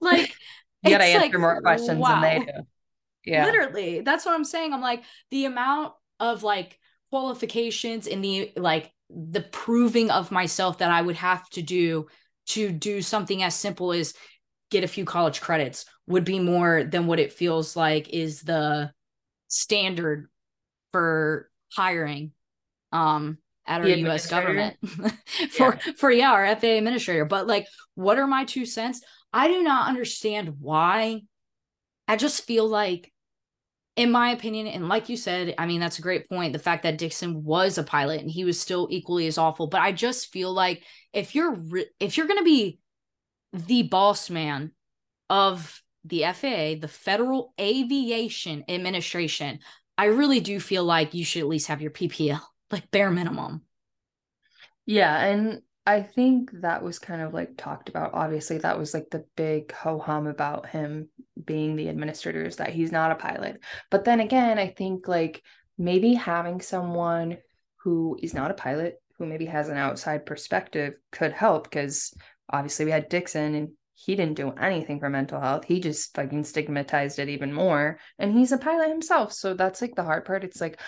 A: like,
B: You gotta answer
A: like,
B: more questions
A: wow.
B: than they do. Yeah.
A: Literally, that's what I'm saying. I'm like, the amount of like qualifications in the like the proving of myself that I would have to do to do something as simple as get a few college credits would be more than what it feels like is the standard for hiring um at our US government. For for yeah our FAA administrator. But like what are my two cents? I do not understand why. I just feel like in my opinion and like you said I mean that's a great point the fact that Dickson was a pilot and he was still equally as awful but I just feel like if you're re- if you're going to be the boss man of the FAA the Federal Aviation Administration I really do feel like you should at least have your PPL like bare minimum.
B: Yeah, and I think that was kind of like talked about. Obviously, that was like the big ho hum about him being the administrator is that he's not a pilot. But then again, I think like maybe having someone who is not a pilot, who maybe has an outside perspective, could help because obviously we had Dickson and he didn't do anything for mental health. He just fucking stigmatized it even more. And he's a pilot himself. So that's like the hard part. It's like,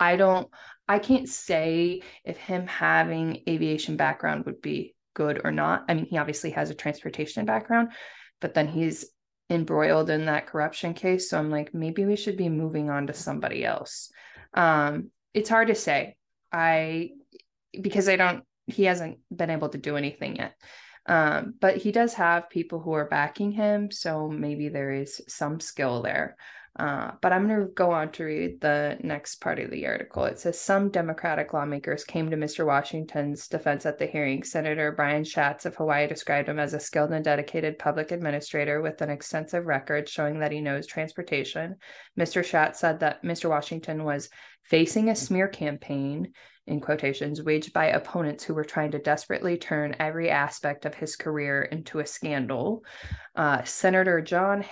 B: I don't, I can't say if him having aviation background would be good or not. I mean, he obviously has a transportation background, but then he's embroiled in that corruption case. So I'm like, maybe we should be moving on to somebody else. Um, it's hard to say. I because I don't he hasn't been able to do anything yet. Um, but he does have people who are backing him, so maybe there is some skill there. Uh, but I'm going to go on to read the next part of the article. It says some Democratic lawmakers came to Mr. Washington's defense at the hearing. Senator Brian Schatz of Hawaii described him as a skilled and dedicated public administrator with an extensive record showing that he knows transportation. Mr. Schatz said that Mr. Washington was facing a smear campaign in quotations waged by opponents who were trying to desperately turn every aspect of his career into a scandal. Uh, Senator John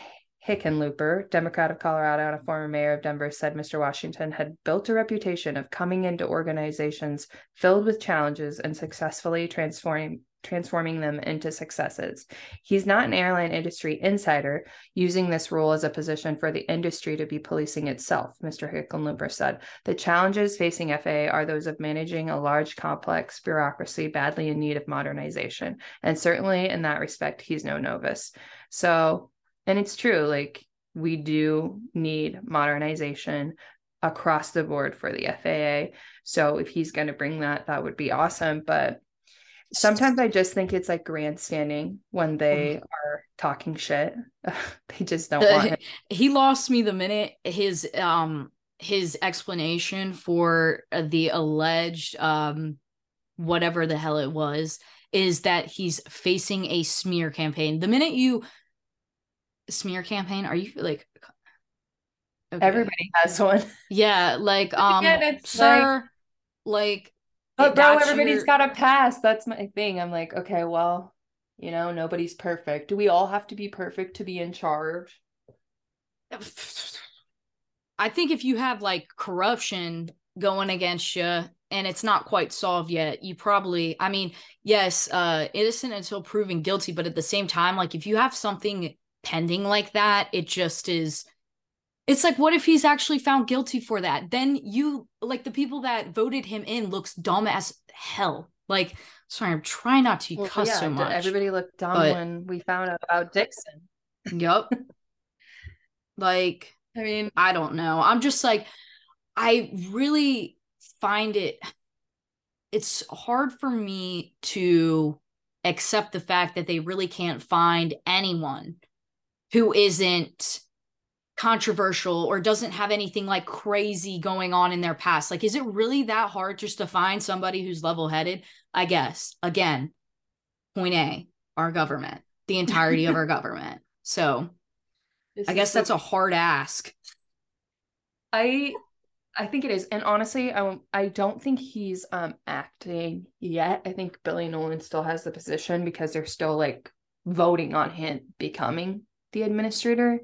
B: Hickenlooper, Democrat of Colorado and a former mayor of Denver, said Mr. Washington had built a reputation of coming into organizations filled with challenges and successfully transforming transforming them into successes. He's not an airline industry insider using this role as a position for the industry to be policing itself, Mr. Hickenlooper said. The challenges facing FAA are those of managing a large, complex bureaucracy badly in need of modernization. And certainly in that respect, he's no novice. So, and it's true, like we do need modernization across the board for the FAA. So if he's going to bring that, that would be awesome. But sometimes I just think it's like grandstanding when they are talking shit. they just don't want him.
A: he lost me the minute his um his explanation for uh, the alleged um whatever the hell it was is that he's facing a smear campaign. The minute you smear campaign, are you like okay.
B: Everybody has one.
A: Yeah, like um
B: Again, it's
A: sir like
B: But bro,
A: that's
B: everybody's
A: your-
B: got a pass. That's my thing. I'm like, okay, well, you know, nobody's perfect. Do we all have to be perfect to be in charge?
A: I think if you have like corruption going against you and it's not quite solved yet, you probably, I mean, yes, uh, innocent until proven guilty, but at the same time, like if you have something pending like that, it just is. It's like, what if he's actually found guilty for that? Then you, like, the people that voted him in looks dumb as hell. Like, sorry, I'm trying not to
B: Well,
A: cuss
B: yeah,
A: so much.
B: Everybody looked dumb
A: but-
B: when we found out about Dickson.
A: Yep. like,
B: I mean,
A: I don't know. I'm just like, I really find it, it's hard for me to accept the fact that they really can't find anyone who isn't controversial or doesn't have anything like crazy going on in their past. Like, is it really that hard just to find somebody who's level headed? I guess. Again, point A, our government, the entirety of our government. So
B: this
A: I guess that's a hard ask.
B: I I think it is. And honestly, I I don't think he's um acting yet. I think Billy Nolan still has the position because they're still like voting on him becoming the administrator,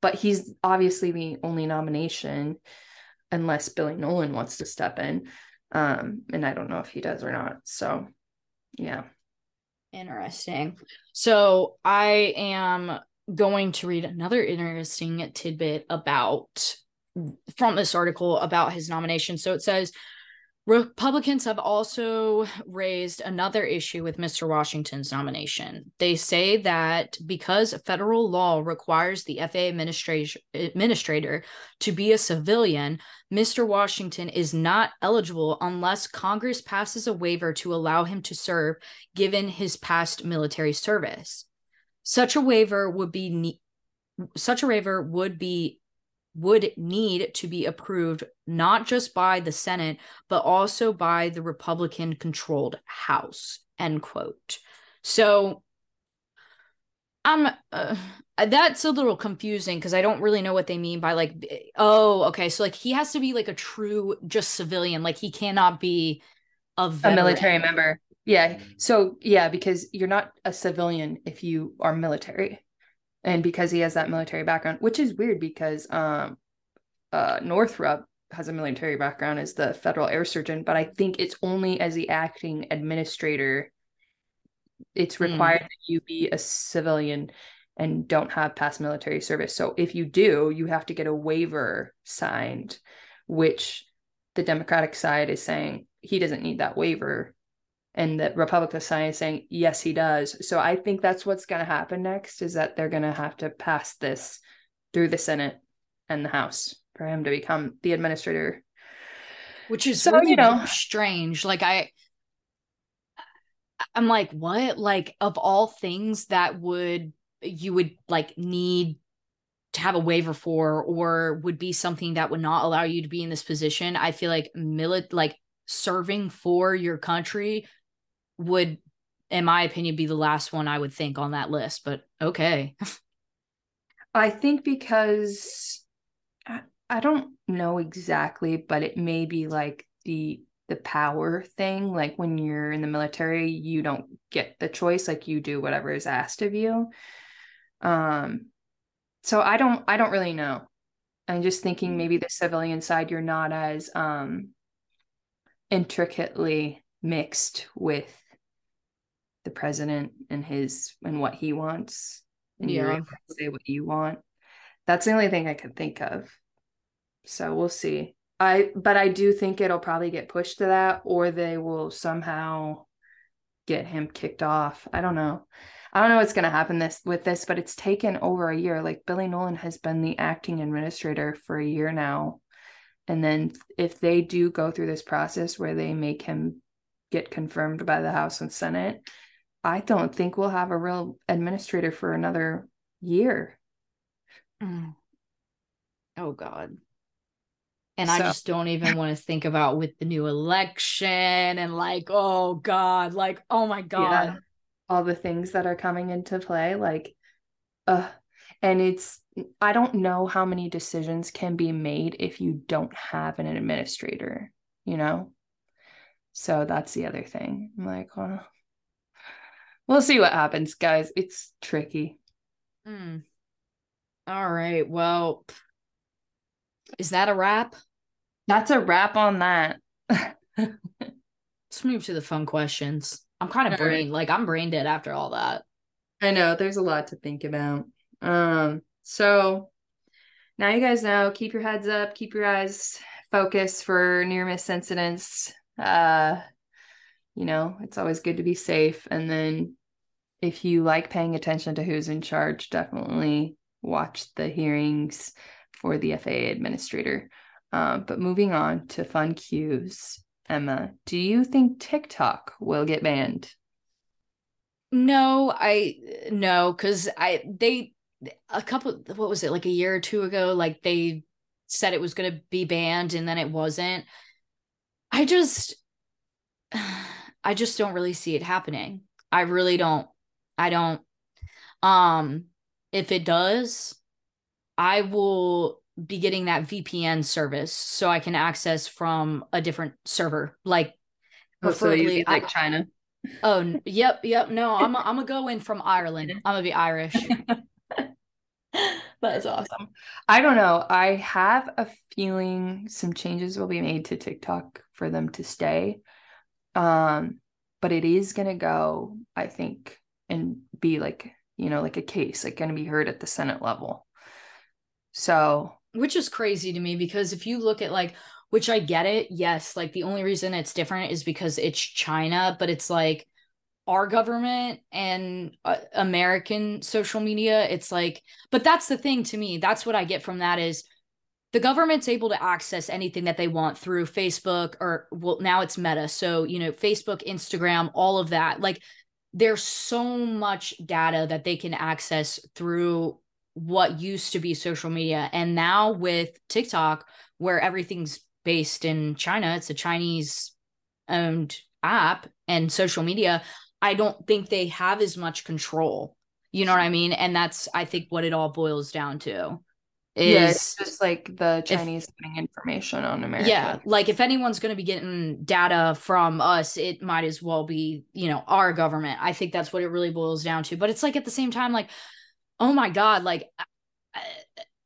B: but he's obviously the only nomination unless Billy Nolan wants to step in. Um and I don't know if he does or not. So, yeah.
A: Interesting. So I am going to read another interesting tidbit about from this article about his nomination. So it says Republicans have also raised another issue with Mr. Washington's nomination. They say that because federal law requires the FAA administrator, administrator to be a civilian, Mr. Washington is not eligible unless Congress passes a waiver to allow him to serve given his past military service. Such a waiver would be such a waiver would be would need to be approved not just by the Senate, but also by the Republican controlled House. End quote. So I'm uh, uh that's a little confusing because I don't really know what they mean by like eh, oh okay so like he has to be like a true just civilian like he cannot be a,
B: a military member yeah mm. so yeah because you're not a civilian if you are military and because he has that military background, which is weird because um, uh, Northrup has a military background as the federal air surgeon, but I think it's only as the acting administrator. It's hmm. required mm. that you be a civilian and don't have past military service. So if you do, you have to get a waiver signed, which the Democratic side is saying he doesn't need that waiver and the Republican side is saying yes he does. So I think that's what's going to happen next is that they're going to have to pass this through the Senate and the House for him to become the administrator.
A: Which is so really you know strange. Like I I'm like, what? Like of all things that would you would like need to have a waiver for or would be something that would not allow you to be in this position, I feel like milit like serving for your country would in my opinion be the last one I would think on that list, but okay.
B: I think because I, I don't know exactly, but it may be like the the power thing like when you're in the military you don't get the choice like you do whatever is asked of you um so i don't i don't really know i'm just thinking mm. maybe the civilian side you're not as um intricately mixed with the president and his and what he wants. And yeah. you're able to say what you want. That's the only thing i could think of. So we'll see. I but i do think it'll probably get pushed to that or they will somehow get him kicked off. I don't know. I don't know what's going to happen this with this but it's taken over a year. Like billy nolan has been the acting administrator for a year now. And then if they do go through this process where they make him get confirmed by the house and senate I don't think we'll have a real administrator for another year.
A: Mm. Oh God. And so. I just don't even want to think about with the new election and like, oh God, like, oh my God. Yeah.
B: All the things that are coming into play. Like, uh, and it's, I don't know how many decisions can be made if you don't have an administrator, you know? So that's the other thing. I'm like, well, we'll see what happens, guys. It's tricky.
A: Mm. All right. Well, is that a wrap?
B: That's a wrap on that.
A: Let's move to the fun questions. I'm kind of brain like I'm brain dead after all that.
B: I know there's a lot to think about. Um, so now you guys know, keep your heads up, keep your eyes focused for near miss incidents. Uh, you know, it's always good to be safe. And then if you like paying attention to who's in charge, definitely watch the hearings for the FAA administrator. Uh, but moving on to fun cues, Emma, do you think TikTok will get banned?
A: No, I no, because I they a couple what was it like a year or two ago, like they said it was going to be banned and then it wasn't. I just I just don't really see it happening. I really don't. I don't. Um, if it does, I will be getting that VPN service so I can access from a different server, like
B: oh, preferably so like China.
A: Oh, yep, yep. No, I'm a, I'm gonna go in from Ireland. I'm gonna be Irish.
B: That's awesome. I don't know. I have a feeling some changes will be made to TikTok for them to stay. Um, but it is going to go, I think, and be like, you know, like a case, like going to be heard at the Senate level. So,
A: which is crazy to me because if you look at like which I get it. Yes, like the only reason it's different is because it's China, but it's like our government and uh, American social media. It's like, but that's the thing to me. That's what I get from that is the government's able to access anything that they want through Facebook or well now it's Meta. So, you know, Facebook, Instagram, all of that. Like there's so much data that they can access through what used to be social media and now with TikTok where everything's based in China. It's a Chinese owned app and social media. I don't think they have as much control. You know what I mean? And that's, I think, what it all boils down to. Is
B: yeah, it's just like the Chinese if, getting information on America.
A: Yeah, like if anyone's going to be getting data from us, it might as well be, you know, our government. I think that's what it really boils down to. But it's like at the same time, like, oh my God, like,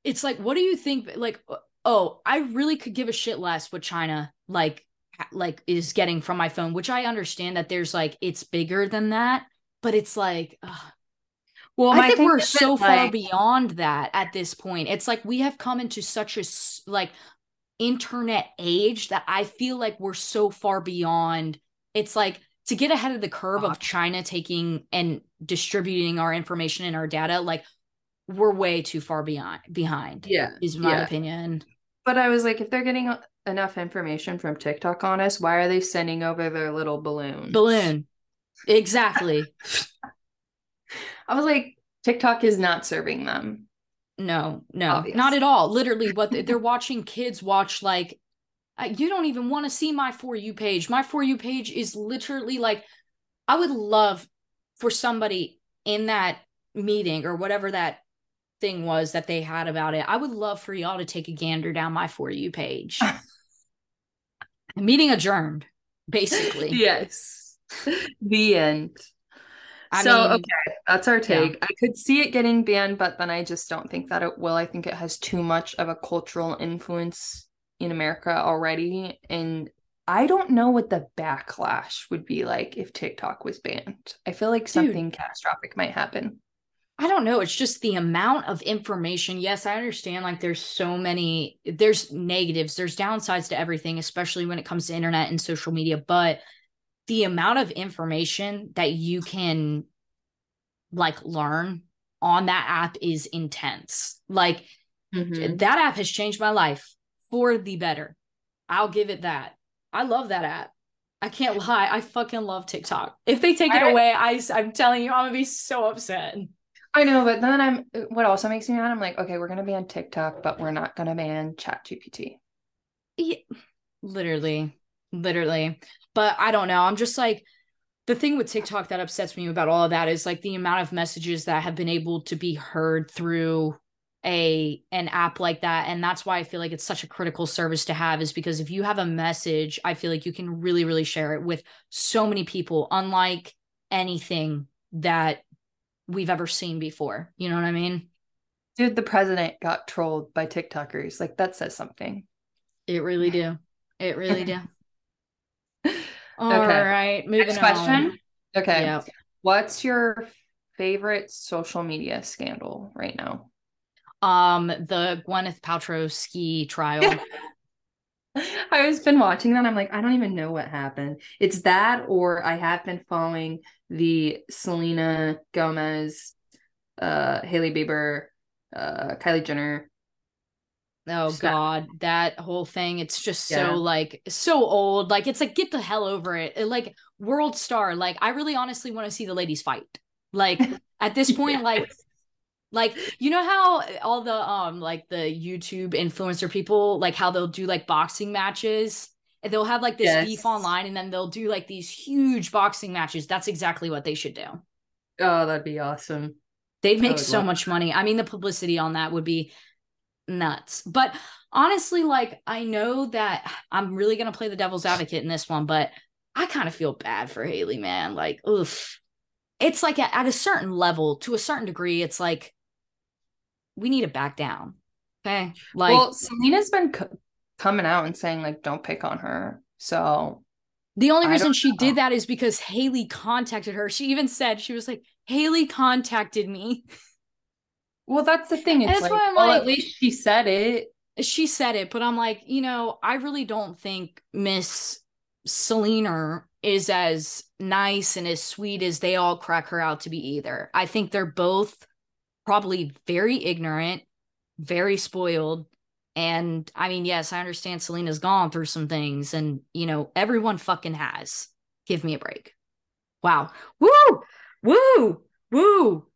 A: it's like, what do you think? Like, oh, I really could give a shit less what China like like is getting from my phone, which I understand that there's like it's bigger than that, but it's like ugh. Well, I think we're so far like... beyond that at this point. It's like we have come into such a like internet age that I feel like we're so far beyond. It's like to get ahead of the curve of uh-huh. China taking and distributing our information and our data, like we're way too far beyond behind.
B: Yeah.
A: Is my
B: yeah.
A: opinion.
B: But I was like, if they're getting enough information from TikTok on us, why are they sending over their little balloon?
A: Balloon. Exactly.
B: I was like, TikTok is not serving them.
A: No, no, Obviously. not at all. Literally, what they're watching kids watch like you don't even want to see my for you page. My for you page is literally like I would love for somebody in that meeting or whatever that thing was that they had about it. I would love for y'all to take a gander down my for you page. Meeting adjourned, basically.
B: yes. the end. I so mean, okay, that's our take. Yeah. I could see it getting banned, but then I just don't think that it will. I think it has too much of a cultural influence in America already. And I don't know what the backlash would be like if TikTok was banned. I feel like something Dude, catastrophic might happen.
A: I don't know. It's just the amount of information. Yes, I understand like there's so many there's negatives, there's downsides to everything, especially when it comes to internet and social media, but the amount of information that you can like learn on that app is intense. Like mm-hmm. that app has changed my life for the better. I'll give it that. I love that app. I can't lie. I fucking love TikTok. If they take it away, I I'm telling you, I'm gonna be so upset.
B: I know, but then I'm what also makes me mad. I'm like, okay, we're gonna ban TikTok, but we're not gonna ban Chat GPT.
A: Yeah, literally, literally. But I don't know. I'm just like the thing with TikTok that upsets me about all of that is like the amount of messages that have been able to be heard through a an app like that and that's why i feel like it's such a critical service to have is because if you have a message i feel like you can really really share it with so many people unlike anything that we've ever seen before. You know what I mean?
B: Dude, the president got trolled by TikTokers. Like that says something.
A: It really do. It really do. All okay. right, moving Next question. On.
B: Okay. Yep. What's your favorite social media scandal right now?
A: Um, the Gwyneth Paltrow ski trial.
B: I was been watching that. I'm like, I don't even know what happened. It's that, or I have been following the Selena Gomez, uh, Hailey Bieber, uh, Kylie Jenner.
A: Oh God, that whole thing. It's just yeah. so like so old. Like it's like get the hell over it. Like world star. Like I really honestly want to see the ladies fight. Like at this point, yes. like like you know how all the um like the YouTube influencer people like how they'll do like boxing matches and they'll have like this yes. beef online and then they'll do like these huge boxing matches. That's exactly what they should do.
B: Oh, that'd be awesome.
A: They'd make so much money. I mean, the publicity on that would be nuts. But honestly, like I know that I'm really gonna play the devil's advocate in this one, but I kind of feel bad for Haley, man. Like, oof. It's like at, at a certain level, to a certain degree, it's like we need to back down. Okay.
B: Like, well, Selena's been coming out and saying like don't pick on her. So
A: the only reason she know. did that is because Haley contacted her. She even said she was like Haley contacted me.
B: Well, that's the thing. It's like, well, oh, like, at least she said it.
A: she said it, but I'm like, you know, I really don't think Miss Selena is as nice and as sweet as they all crack her out to be either. I think they're both probably very ignorant, very spoiled. And I mean, yes, I understand Selena's gone through some things, and you know, everyone fucking has. Give me a break. Wow. Woo! Woo! Woo!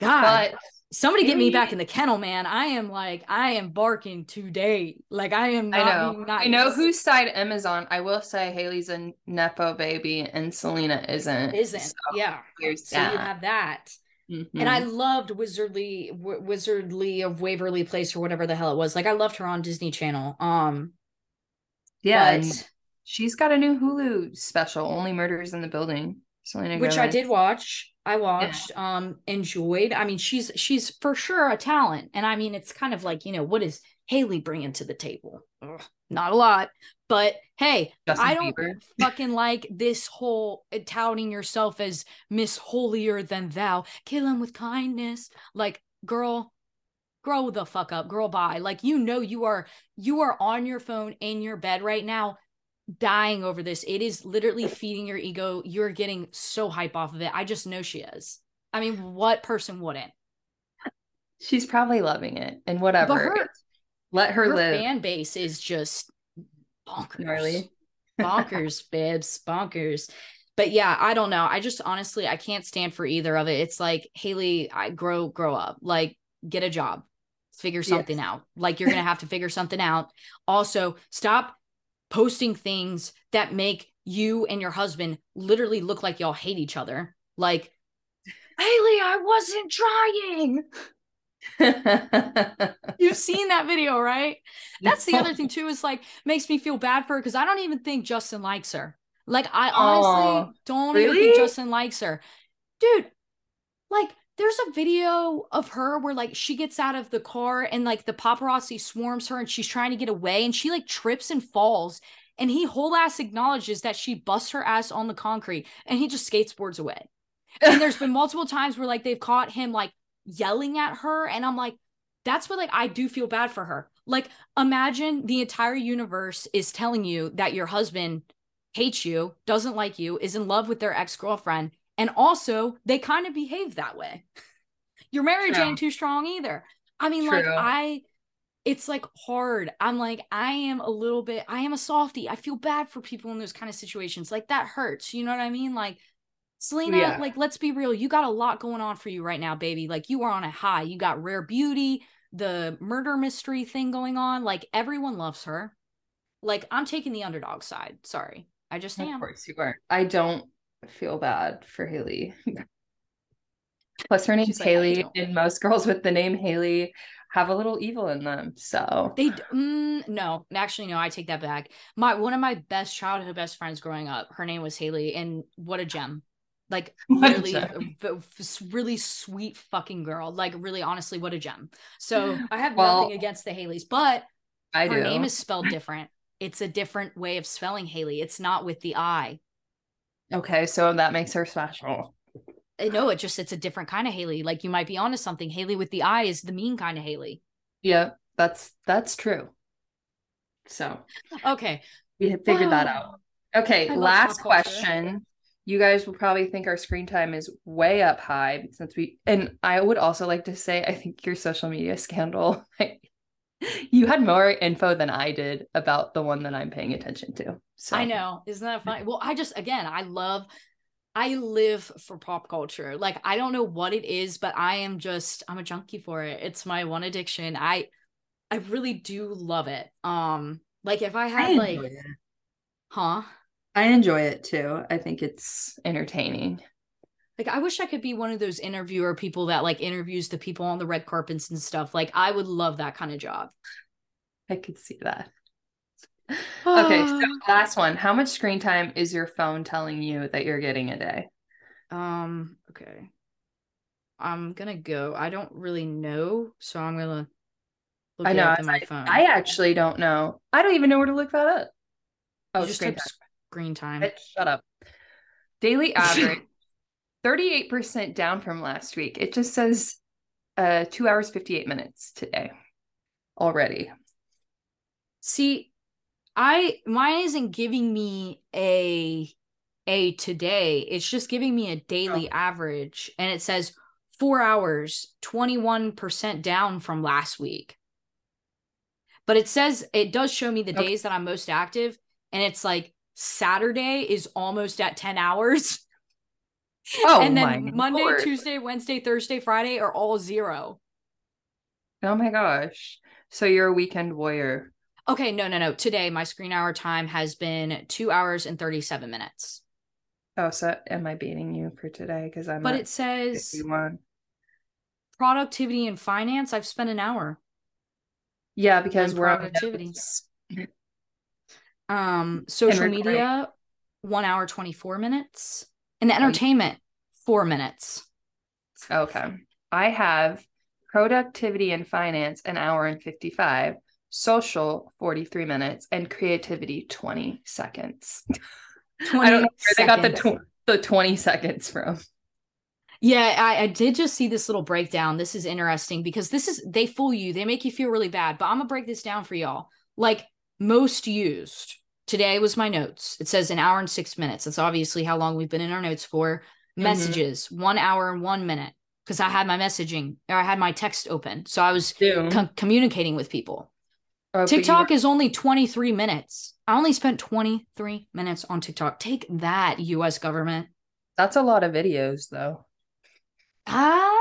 A: God. But somebody get me back in the kennel, man. I am like, I am barking today. Like I am
B: I know. I know whose side Amazon. I will say Haley's a Nepo baby and Selena isn't.
A: Isn't. So yeah. So that. you have that. Mm-hmm. And I loved Wizardly w- Wizardly of Waverly Place or whatever the hell it was. Like I loved her on Disney Channel. Um
B: Yeah, but, she's got a new Hulu special, Only Murders in the Building.
A: Selena which Gomez. I did watch. I watched, yeah. um, enjoyed. I mean, she's she's for sure a talent, and I mean, it's kind of like you know, what is Haley bringing to the table? Ugh, not a lot, but hey, Justin I don't Bieber. fucking like this whole uh, touting yourself as Miss Holier than Thou. Kill him with kindness, like girl. Grow the fuck up, girl. Bye. Like you know, you are you are on your phone in your bed right now dying over this. It is literally feeding your ego. You're getting so hype off of it. I just know she is. I mean, what person wouldn't?
B: She's probably loving it and whatever. Her, Let her, her live.
A: Fan base is just bonkers. Gnarly. bonkers, babes, bonkers. But yeah, I don't know. I just honestly I can't stand for either of it. It's like Haley, I grow grow up. Like get a job. Figure something yes. out. Like you're gonna have to figure something out. Also, stop posting things that make you and your husband literally look like y'all hate each other. Like, Hailey, I wasn't trying. You've seen that video, right? That's the other thing too, is like makes me feel bad for her because I don't even think Justin likes her. Like, I honestly don't really? even think Justin likes her. Dude, like there's a video of her where like she gets out of the car and like the paparazzi swarms her and she's trying to get away and she like trips and falls and he whole ass acknowledges that she busts her ass on the concrete and he just skateboards away. And there's been multiple times where like they've caught him like yelling at her and I'm like that's what like I do feel bad for her. Like imagine the entire universe is telling you that your husband hates you, doesn't like you, is in love with their ex-girlfriend and also, they kind of behave that way. Your marriage True. ain't too strong either. I mean, True. like, I, it's like hard. I'm like, I am a little bit, I am a softie. I feel bad for people in those kind of situations. Like, that hurts. You know what I mean? Like, Selena, yeah. like, let's be real. You got a lot going on for you right now, baby. Like, you are on a high. You got rare beauty, the murder mystery thing going on. Like, everyone loves her. Like, I'm taking the underdog side. Sorry. I just am.
B: Of course you are. I don't feel bad for Haley. Plus, her name's like, Hailey, and most girls with the name Haley have a little evil in them. So
A: they mm, no, actually no, I take that back. My one of my best childhood best friends growing up, her name was Haley, and what a gem! Like really, really sweet fucking girl. Like really, honestly, what a gem. So I have well, nothing against the Haileys, but I her do. name is spelled different. It's a different way of spelling Haley. It's not with the I.
B: Okay, so that makes her special.
A: No, it just it's a different kind of Haley. Like you might be onto something. Haley with the eye is the mean kind of Haley.
B: Yeah, that's that's true. So
A: okay,
B: we have figured that out. Okay, last question. You guys will probably think our screen time is way up high since we and I would also like to say I think your social media scandal you had more info than I did about the one that I'm paying attention to.
A: So I know. Isn't that funny? Well, I just again, I love I live for pop culture. Like I don't know what it is, but I am just I'm a junkie for it. It's my one addiction. I I really do love it. Um like if I had I like it. huh?
B: I enjoy it too. I think it's entertaining.
A: Like I wish I could be one of those interviewer people that like interviews the people on the red carpets and stuff. Like I would love that kind of job.
B: I could see that. okay, so last one. How much screen time is your phone telling you that you're getting a day?
A: Um, okay. I'm gonna go. I don't really know, so I'm gonna
B: look I know, up on my phone. I actually don't know. I don't even know where to look that up.
A: Oh, just screen time. screen time.
B: Shut up. Daily average 38% down from last week. It just says uh 2 hours 58 minutes today. already.
A: See, I mine isn't giving me a a today. It's just giving me a daily
B: Oh.
A: average and it says 4 hours, 21% down from last week. But it says it does show me the
B: Okay.
A: days that I'm most active and it's like Saturday is almost at 10 hours.
B: Oh,
A: and then Monday,
B: Lord.
A: Tuesday, Wednesday, Thursday, Friday are all zero.
B: Oh my gosh. So you're a weekend warrior.
A: Okay, no, no, no. Today, my screen hour time has been two hours and 37 minutes.
B: Oh, so am I beating you for today? Because I'm
A: But it says
B: 51.
A: productivity and finance. I've spent an hour.
B: Yeah, because we're on
A: productivity. Um, social media, one hour, 24 minutes. And
B: you-
A: entertainment, four minutes.
B: Okay. I have productivity and finance an hour and 55, social 43 minutes, and creativity 20 seconds.
A: 20
B: I don't know where they got the, tw- the 20 seconds from.
A: Yeah, I, I did just see this little breakdown. This is interesting because this is they fool you, they make you feel really bad. But I'm gonna break this down for y'all. Like most used today was my notes. It says an hour and six minutes. That's obviously how long we've been in our notes for.
B: Mhm.
A: Messages, one hour and one minute. Because I had my messaging or I had my text open. So I was
B: Zoom.
A: co- communicating with people.
B: Oh,
A: TikTok
B: were-
A: is only 23 minutes. I only spent 23 minutes on TikTok. Take that, US government.
B: That's a lot of videos, though.
A: Ah,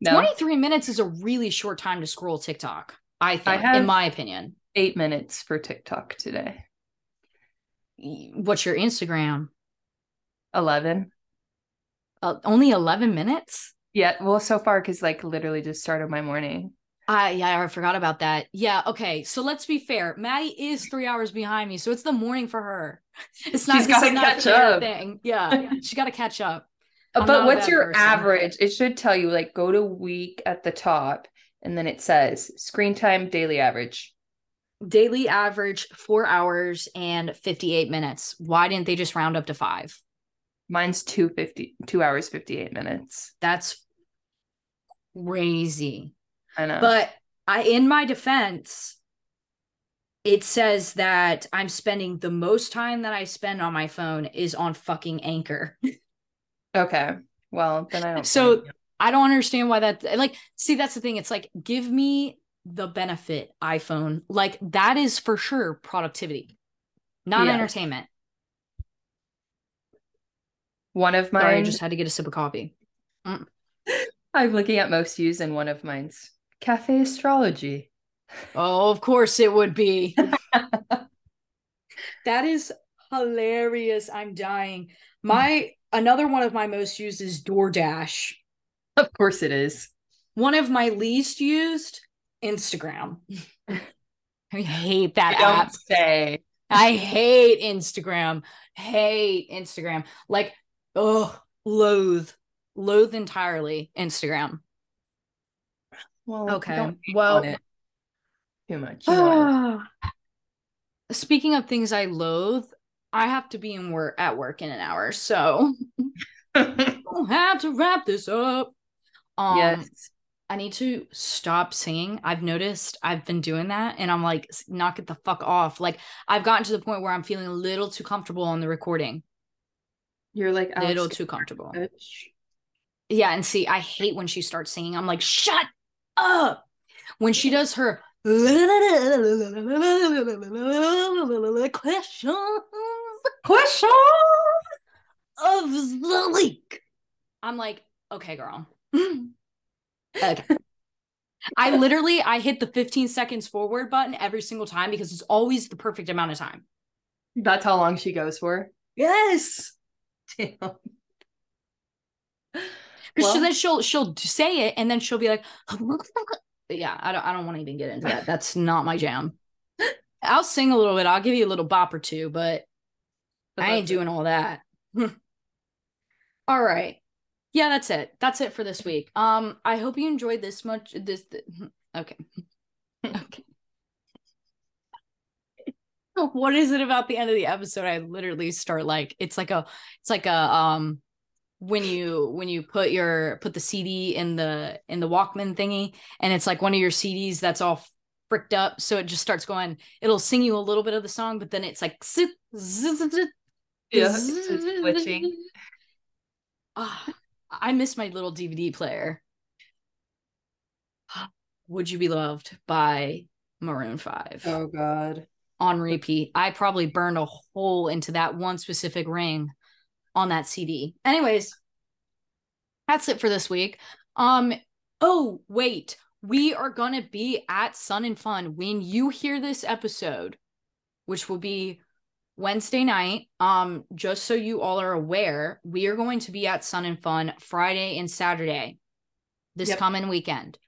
B: No,
A: 23 minutes is a really short time to scroll TikTok, I think,
B: have-
A: in my opinion.
B: Eight minutes for TikTok today.
A: What's your Instagram?
B: 11.
A: Uh, only 11 minutes?
B: Yeah, well, so far, because like literally just started my morning.
A: I yeah, I forgot about that. Yeah, okay. So let's be fair. Maddie is three hours behind me, so it's the morning for her. It's not.
B: She's gotta
A: not
B: catch up.
A: Thing. Yeah, she got to catch up. I'm
B: but what's your
A: person.
B: average? It should tell you like go to week at the top, and then it says screen time daily average.
A: Daily average four hours and 58 minutes. Why didn't they just round up to five?
B: Mine's two fifty two hours fifty eight minutes.
A: That's crazy.
B: I know.
A: But I, in my defense, it says that I'm spending the most time that I spend on my phone is on fucking Anchor.
B: okay, well then I don't.
A: So. I don't understand why that like see that's the thing. It's like give me the benefit iPhone. Like that is for sure productivity, not entertainment.
B: one of
A: Sorry, I just had to get a sip of coffee. Mm.
B: I'm looking at most used, and one of mine's cafe astrology.
A: Oh, of course it would be. that is hilarious. I'm dying. My another one of my most used is DoorDash.
B: Of course it is.
A: One of my least used, Instagram. I hate that
B: You
A: app.
B: don't say.
A: I hate Instagram. Hate Instagram. Like, oh, loathe, loathe entirely Instagram.
B: Well,
A: Okay, well-
B: too much. You.
A: Speaking of things I loathe, I have to be in work at work in an hour, so I'll have to wrap this up. Um,
B: yes.
A: I need to stop singing. I've noticed I've been doing that, and I'm like, knock it the fuck off. Like, I've gotten to the point where I'm feeling a little too comfortable on the recording,
B: You're like
A: a little too comfortable.
B: Bitch.
A: Yeah, and see, I hate when she starts singing. I'm like, shut up. When she does her questions
B: questions
A: of the week, I'm like, okay, girl. okay. I literally I hit the 15 seconds forward button every single time because it's always the perfect amount of time.
B: That's how long she goes for.
A: Yes.
B: Damn.
A: Because
B: Well-
A: then she'll she'll say it and then she'll be like, oh, yeah, I don't I don't want to even get into that. That's not my jam. I'll sing a little bit. I'll give you a little bop or two, but
B: But
A: I ain't
B: that's it.
A: doing all that. all right. Yeah, that's it. That's it for this week. Um, I hope you enjoyed this much. This, th- okay. okay. what is it about the end of the episode? I literally start like it's like a it's like a um when you when you put your put the CD in the in the Walkman thingy and it's like one of your CDs that's all fricked up so it just starts going it'll sing you a little bit of the song but then it's like yeah
B: it's glitching
A: oh, I miss my little DVD player Would You Be Loved by Maroon 5
B: oh god
A: on repeat I probably burned a hole into that one specific ring on that CD. Anyways, that's it for this week. Um oh, wait. We are going to be at Sun and Fun when you hear this episode, which will be Wednesday night. Um just so you all are aware, we are going to be at Sun and Fun Friday and Saturday this yep. coming weekend.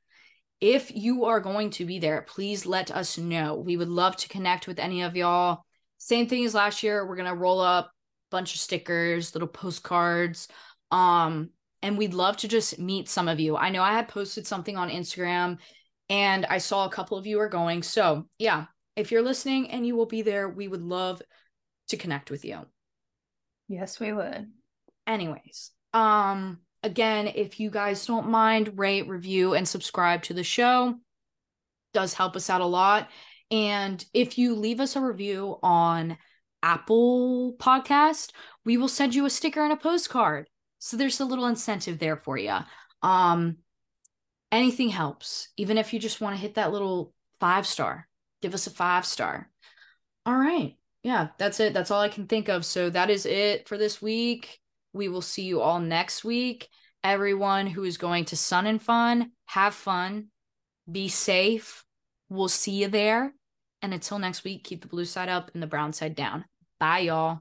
A: If you are going to be there, please let us know. We would love to connect with any of y'all. Same thing as last year. We're going to roll up a bunch of stickers, little postcards. Um, and we'd love to just meet some of you. I know I had posted something on Instagram and I saw a couple of you are going. So, yeah, if you're listening and you will be there, we would love to connect with you.
B: Yes, we would.
A: Anyways, um again, if you guys don't mind, rate, review and subscribe to the show. Does help us out a lot. And if you leave us a review on Apple podcast, we will send you a sticker and a postcard. So there's a little incentive there for you. Um, anything helps, even if you just want to hit that little five star, give us a five star. All right. Yeah, that's it. That's all I can think of. So that is it for this week. We will see you all next week. Everyone who is going to Sun and Fun, have fun, be safe. We'll see you there. And until next week, keep the blue side up and the brown side down. Bye, y'all.